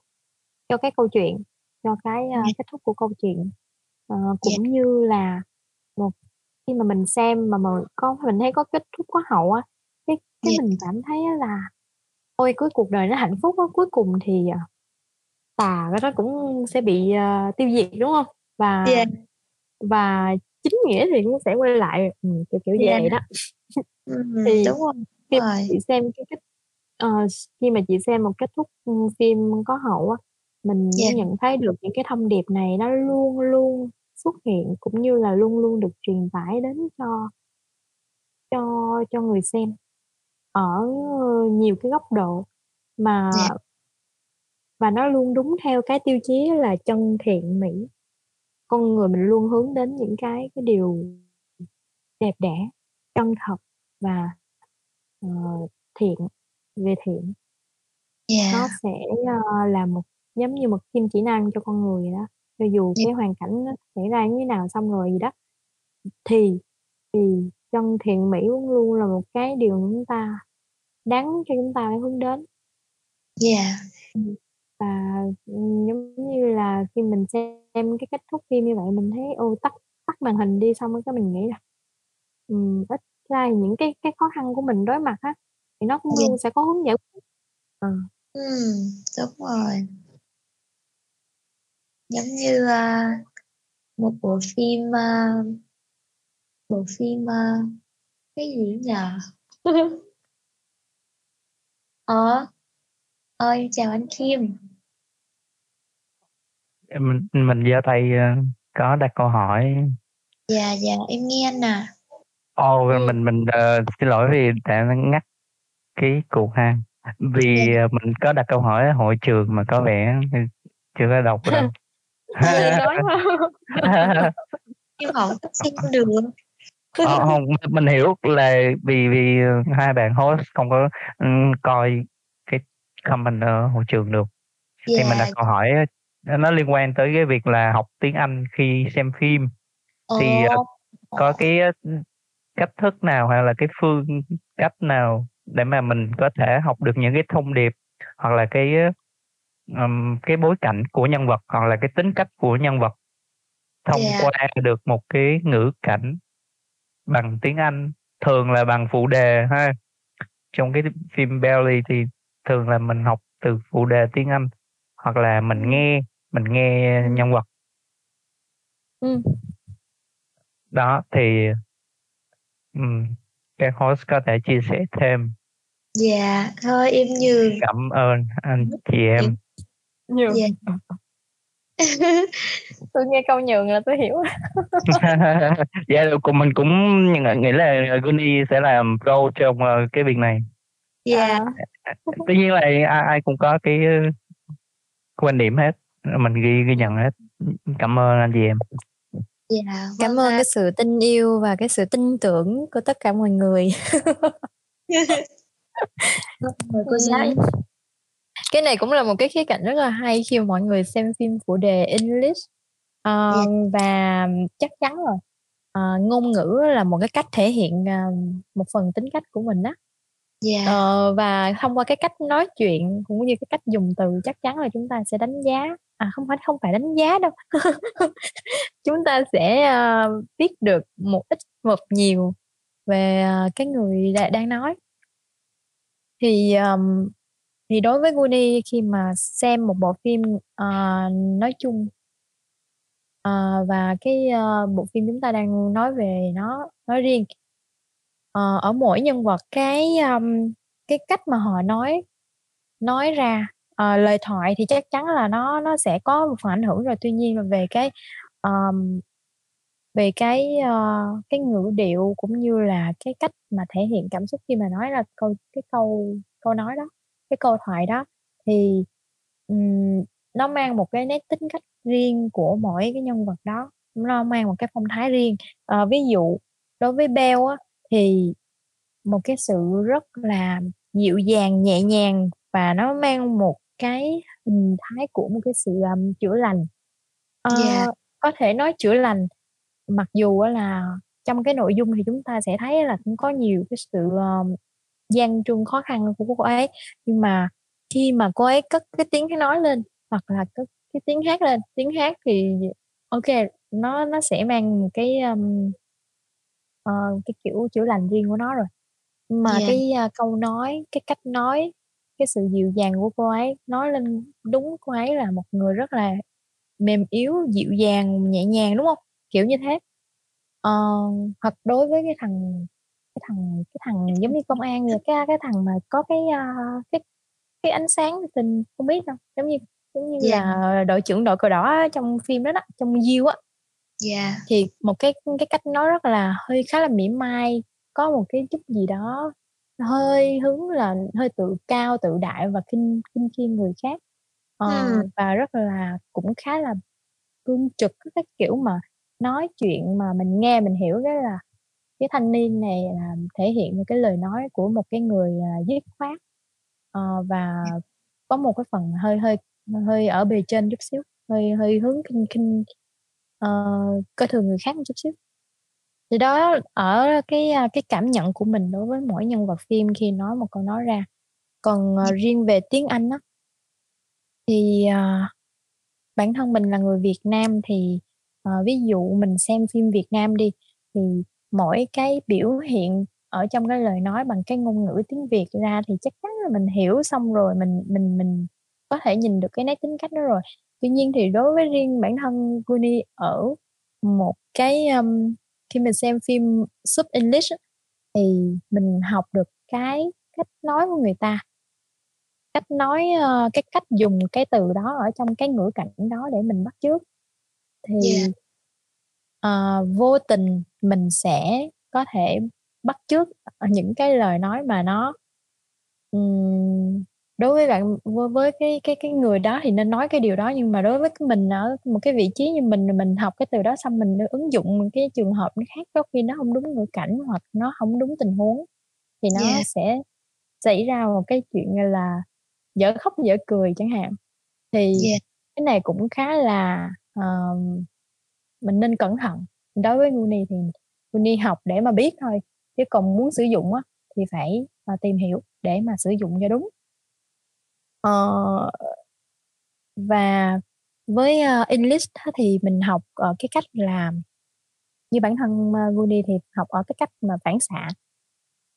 cho cái câu chuyện cho cái uh, kết thúc của câu chuyện uh, cũng yeah. như là một khi mà mình xem mà mà có mình thấy có kết thúc có hậu á cái cái yeah. mình cảm thấy là ôi cuối cuộc đời nó hạnh phúc á cuối cùng thì tà cái đó cũng sẽ bị uh, tiêu diệt đúng không và yeah và chính nghĩa thì cũng sẽ quay lại ừ, kiểu kiểu yeah. vậy đó thì đúng rồi. khi mà chị xem cái kết uh, khi mà chị xem một kết thúc phim có hậu á mình yeah. nhận thấy được những cái thông điệp này nó luôn luôn xuất hiện cũng như là luôn luôn được truyền tải đến cho cho cho người xem ở nhiều cái góc độ mà yeah. và nó luôn đúng theo cái tiêu chí là chân thiện mỹ con người mình luôn hướng đến những cái cái điều đẹp đẽ chân thật và uh, thiện về thiện. Yeah. nó sẽ uh, là một giống như một kim chỉ nam cho con người đó. Cho dù yeah. cái hoàn cảnh nó xảy ra như thế nào xong rồi gì đó thì thì chân thiện mỹ luôn luôn là một cái điều chúng ta đáng cho chúng ta phải hướng đến. Yeah và giống như là khi mình xem cái kết thúc phim như vậy mình thấy ô tắt tắt màn hình đi xong cái mình nghĩ là um, ít ra những cái cái khó khăn của mình đối mặt á thì nó cũng Yeah. luôn sẽ có hướng giải quyết ờ. Ừm, đúng rồi. Giống như, a, một bộ phim, a bộ phim, a cái gì nhỉ? Ờ. Ơi, chào anh Kim. Mình mình giơ tay, ơ, có đặt câu hỏi. Dạ, dạ, em nghe anh nè. Ồ, Ừm. mình mình, ờ, xin lỗi vì đã ngắt cái cuộc ha. Vì, Dạ. ờ, mình có đặt câu hỏi ở hội trường mà có vẻ, chưa có đọc đâu. Hơi nói Em hỏi cấp xin được. Ờ, hông, mình hiểu là vì vì, ờ, hai bạn host không có, ừm, coi comment ở hội trường được. Thì mình đặt câu hỏi á, nó liên quan tới cái việc là học tiếng Anh khi xem phim. Thì, ờ, Ồ! có cái, ưm, cách thức nào hay là cái phương cách nào để mà mình có thể học được những cái thông điệp hoặc là cái, cái bối cảnh của nhân vật hoặc là cái tính cách của nhân vật thông Dạ. qua được một cái ngữ cảnh bằng tiếng Anh, thường là bằng phụ đề ha? trong cái phim Belly thì thường là mình học từ phụ đề tiếng Anh hoặc là mình Ừ. nghe mình nghe nhân vật Ừm. đó thì ừm, các host có thể chia sẻ thêm Dạ, thôi em như cảm ơn anh chị em Nhường. Dạ. Tôi nghe câu nhường là tôi hiểu. dạ cùng mình cũng nghĩ là Guni sẽ làm pro trong ờ, cái việc này Dạ, À, tất nhiên là ai, ai cũng có cái ờ, quan điểm hết mình ghi ghi nhận hết cảm ơn anh chị em dạ. Cảm vâng ơn ạ. cái sự tin yêu và cái sự tin tưởng của tất cả mọi người. Mời cô giáo Ừm. Cái này cũng là một cái khía cạnh rất là hay khi mọi người xem phim phụ đề English. Ờ, Dạ. và chắc chắn rồi. Ờ, ngôn ngữ là một cái cách thể hiện ờ, một phần tính cách của mình á yeah. Ờ, và thông qua cái cách nói chuyện cũng như cái cách dùng từ chắc chắn là chúng ta sẽ đánh giá à không phải không phải đánh giá đâu chúng ta sẽ uh, biết được một ít một nhiều về uh, cái người đã- đang nói thì um, thì đối với Guni khi mà xem một bộ phim uh, nói chung uh, và cái uh, bộ phim chúng ta đang nói về nó nói riêng Ờ, ở mỗi nhân vật cái um, cái cách mà họ nói nói ra uh, lời thoại thì chắc chắn là nó nó sẽ có một phần ảnh hưởng rồi. Tuy nhiên là về cái um, về cái uh, cái ngữ điệu cũng như là cái cách mà thể hiện cảm xúc khi mà nói là câu cái câu câu nói đó cái câu thoại đó thì um, nó mang một cái nét tính cách riêng của mỗi cái nhân vật đó nó mang một cái phong thái riêng. Ờ, ví dụ đối với Bell á thì một cái sự rất là dịu dàng nhẹ nhàng và nó mang một cái hình thái của một cái sự um, chữa lành Ờ, Dạ. có thể nói chữa lành mặc dù là trong cái nội dung thì chúng ta sẽ thấy là cũng có nhiều cái sự um, gian truân khó khăn của cô ấy nhưng mà khi mà cô ấy cất cái tiếng cái nói lên hoặc là cất cái tiếng hát lên tiếng hát thì ok nó nó sẽ mang một cái um, ờ, cái kiểu chữa lành riêng của nó rồi nhưng mà Dạ. cái à, câu nói cái cách nói cái sự dịu dàng của cô ấy nói lên đúng cô ấy là một người rất là mềm yếu dịu dàng nhẹ nhàng đúng không kiểu như thế ờ, hoặc đối với cái thằng cái thằng cái thằng giống như công an vậy cái cái thằng mà có cái à, cái cái ánh sáng tình không biết đâu giống như giống như Dạ. là đội trưởng đội cờ đỏ á, trong phim đó đó trong Diêu á Dạ. thì một cái cái cách nói rất là hơi khá là mỉa mai có một cái chút gì đó hơi hướng là hơi tự cao tự đại và khinh khinh khi người khác Ờ, Ừm. và rất là cũng khá là cương trực cái kiểu mà nói chuyện mà mình nghe mình hiểu đó là cái thanh niên này là thể hiện cái lời nói của một cái người à, dứt khoát Ờ, và có một cái phần hơi hơi hơi ở bề trên chút xíu hơi hơi hướng khinh khinh ờ, coi thường người khác một chút xíu. Thì đó ở cái à, cái cảm nhận của mình đối với mỗi nhân vật phim khi nói một câu nói ra. Còn à, riêng về tiếng Anh á thì à, bản thân mình là người Việt Nam thì à, ví dụ mình xem phim Việt Nam đi thì mỗi cái biểu hiện ở trong cái lời nói bằng cái ngôn ngữ tiếng Việt ra thì chắc chắn là mình hiểu xong rồi mình mình mình có thể nhìn được cái nét tính cách đó rồi tuy nhiên thì đối với riêng bản thân Guni ở một cái um, khi mình xem phim sub English thì mình học được cái cách nói của người ta cách nói ờ, cái cách dùng cái từ đó ở trong cái ngữ cảnh đó để mình bắt chước thì Dạ. ờ, vô tình mình sẽ có thể bắt chước những cái lời nói mà nó ừm, đối với bạn với, với cái cái cái người đó thì nên nói cái điều đó nhưng mà đối với mình ở một cái vị trí như mình mình học cái từ đó xong mình ứng dụng một cái trường hợp nó khác có khi nó không đúng ngữ cảnh hoặc nó không đúng tình huống thì nó Dạ. sẽ xảy ra một cái chuyện là dở khóc dở cười chẳng hạn thì Dạ. cái này cũng khá là ờm, mình nên cẩn thận đối với Uni thì Uni học để mà biết thôi chứ còn muốn sử dụng á thì phải à, tìm hiểu để mà sử dụng cho đúng Ờ, và với ờ, English thì mình học ở cái cách là như bản thân uh, Uni thì học ở cái cách mà phản xạ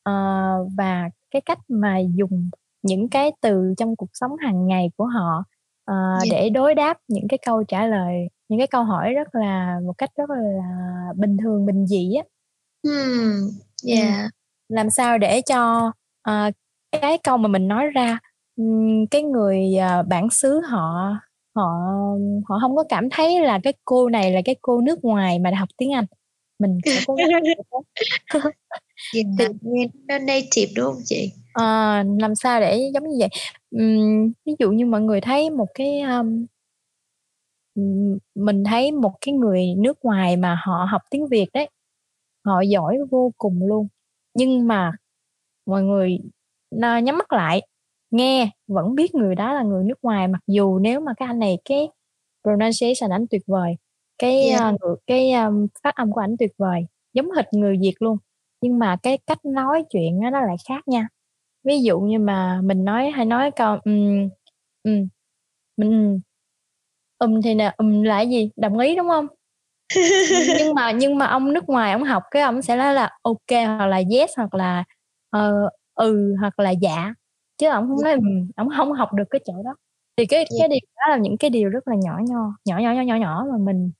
Ờ, và cái cách mà dùng những cái từ trong cuộc sống hàng ngày của họ ờ, Yeah. để đối đáp những cái câu trả lời những cái câu hỏi rất là một cách rất là bình thường bình dị á Hmm. Yeah. làm sao để cho ờ, cái câu mà mình nói ra cái người ờ, bản xứ họ họ họ không có cảm thấy là cái cô này là cái cô nước ngoài mà học tiếng Anh mình gắng Yeah. Thì- Nghe nó native đúng không chị? Ờ, làm sao để giống như vậy Ừm, ví dụ như mọi người thấy một cái um, mình thấy một cái người nước ngoài mà họ học tiếng Việt đấy họ giỏi vô cùng luôn nhưng mà mọi người nhắm mắt lại nghe vẫn biết người đó là người nước ngoài mặc dù nếu mà cái anh này cái pronunciation ảnh tuyệt vời cái Yeah. uh, ngữ- cái um, phát âm của ảnh tuyệt vời giống hệt người Việt luôn. Nhưng mà cái cách nói chuyện á, nó lại khác nha. Ví dụ như mà mình nói hay nói câu um, um, mình um thì nè um là gì? Đồng ý đúng không? Nhưng mà nhưng mà ông nước ngoài ông học cái ông sẽ nói là ok hoặc là yes hoặc là ờ, ừ hoặc là dạ chứ ông không nói ừm, ông không học được cái chỗ đó. Thì cái cái điều đó là những cái điều rất là nhỏ nho nhỏ nhỏ nhỏ nhỏ nhỏ mà mình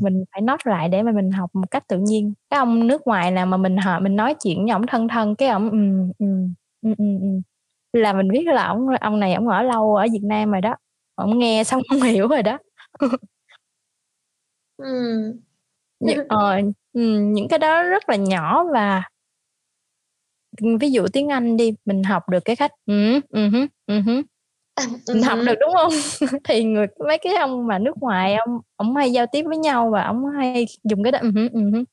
mình phải note lại để mà mình học một cách tự nhiên. Cái ông nước ngoài nào mà mình hỏi mình nói chuyện với ông thân thân cái ông ừm, ừm, ừm, ừm, ừm. là mình biết là ông ông này ông ở lâu ở Việt Nam rồi đó. Ông nghe xong không hiểu rồi đó. Những, ờ, ừm, những cái đó rất là nhỏ và ví dụ tiếng Anh đi mình học được cái cách ừ, ừ, hứ, ừ, hứ. mình học được đúng không thì người mấy cái ông mà nước ngoài ông ông hay giao tiếp với nhau và ông hay dùng cái đó ừ, ừ, hứ.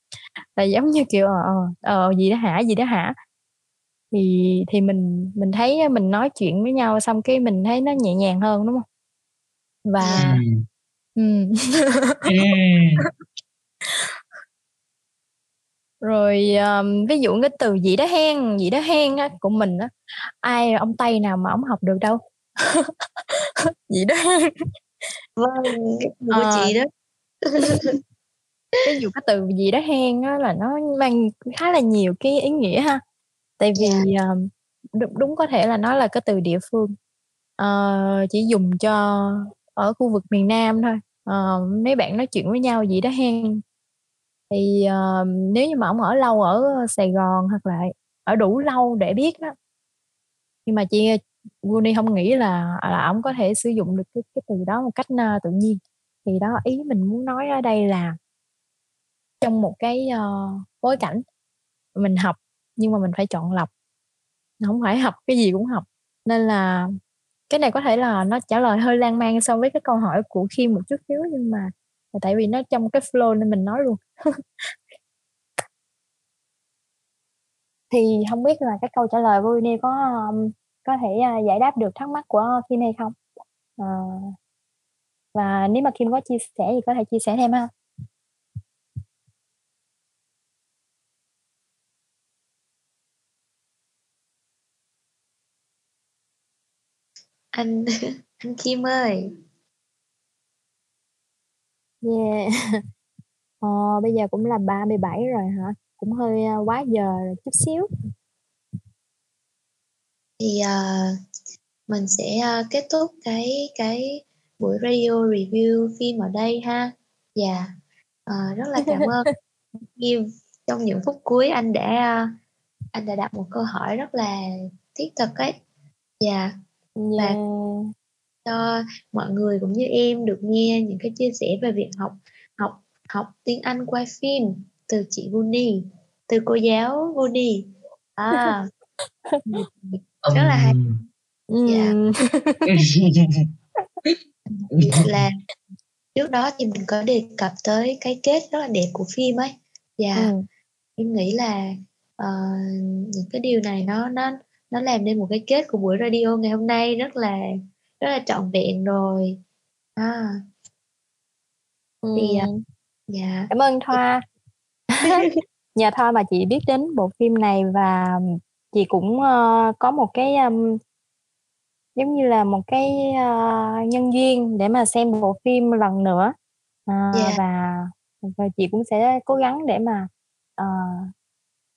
là giống như kiểu ờ ờ ờ, gì đó hả gì đó hả thì thì mình mình thấy mình nói chuyện với nhau xong cái mình thấy nó nhẹ nhàng hơn đúng không và Ừm. ừ. Rồi um, ví dụ cái từ gì đó hen gì đó hen á của mình á ai ông tây nào mà ông học được đâu gì đó Vâng, của Ờ. chị đó. ví dụ cái từ gì đó hen á là nó mang khá là nhiều cái ý nghĩa ha tại vì Dạ. um, đúng, đúng có thể là nó là cái từ địa phương Ờ, chỉ dùng cho ở khu vực miền Nam thôi Ờ, mấy bạn nói chuyện với nhau gì đó hen thì uh, nếu như mà ông ở lâu ở Sài Gòn hoặc là ở đủ lâu để biết đó nhưng mà chị ờ, Guni không nghĩ là à, là ông có thể sử dụng được cái, cái từ đó một cách uh, tự nhiên. Thì đó ý mình muốn nói ở đây là trong một cái uh, bối cảnh mình học nhưng mà mình phải chọn lọc không phải học cái gì cũng học. Nên là cái này có thể là nó trả lời hơi lan man so với cái câu hỏi của khi một chút xíu nhưng mà tại vì nó trong cái flow nên mình nói luôn. Thì không biết là cái câu trả lời của Winnie có um, có thể à, giải đáp được thắc mắc của Kim hay không? À, và nếu mà Kim có chia sẻ thì có thể chia sẻ thêm ha. Anh anh Kim ơi yeah ờ, bây giờ cũng là 37 rồi hả cũng hơi uh, quá giờ rồi chút xíu Thì à, mình sẽ à, kết thúc cái cái buổi radio review phim ở đây ha. Dạ. À, rất là cảm ơn Kim trong những phút cuối anh đã à, anh đã đặt một câu hỏi rất là thiết thực ấy. Dạ. yeah. Cho mọi người cũng như em được nghe những cái chia sẻ về việc học học học tiếng Anh qua phim từ chị Vuni từ cô giáo Vuni à rất là hay. Dạ. Việc là trước đó thì mình có đề cập tới cái kết rất là đẹp của phim ấy và Ừ. em nghĩ là ờ, những cái điều này nó nó nó làm nên một cái kết của buổi radio ngày hôm nay rất là rất là trọn vẹn rồi. À. Thì, à, dạ. Cảm ơn Thoa. Nhờ Thoa mà chị biết đến bộ phim này và chị cũng ờ, có một cái um, giống như là một cái ờ, nhân duyên để mà xem bộ phim lần nữa. À, Dạ. và và chị cũng sẽ cố gắng để mà ờ,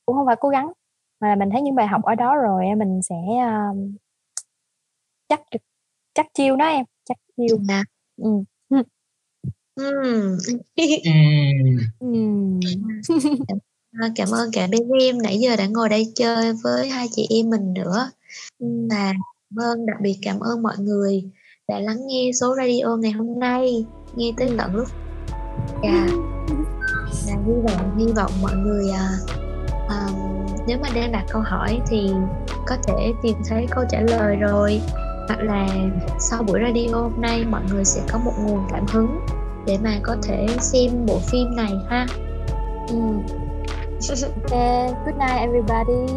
cũng không phải cố gắng mà là mình thấy những bài học ở đó rồi mình sẽ um, chắc chắc chiêu đó em chắc chiêu. Dạ. ừ. Ừ. Cảm ơn cả bé Rim nãy giờ đã ngồi đây chơi với hai chị em mình nữa. Và cảm ơn đặc biệt cảm ơn mọi người đã lắng nghe số radio ngày hôm nay nghe tới tận lúc. Và, và hy vọng hy vọng mọi người à, à, nếu mà đang đặt câu hỏi thì có thể tìm thấy câu trả lời rồi hoặc là sau buổi radio hôm nay mọi người sẽ có một nguồn cảm hứng để mà có thể xem bộ phim này ha Ừ. Okay, good night everybody.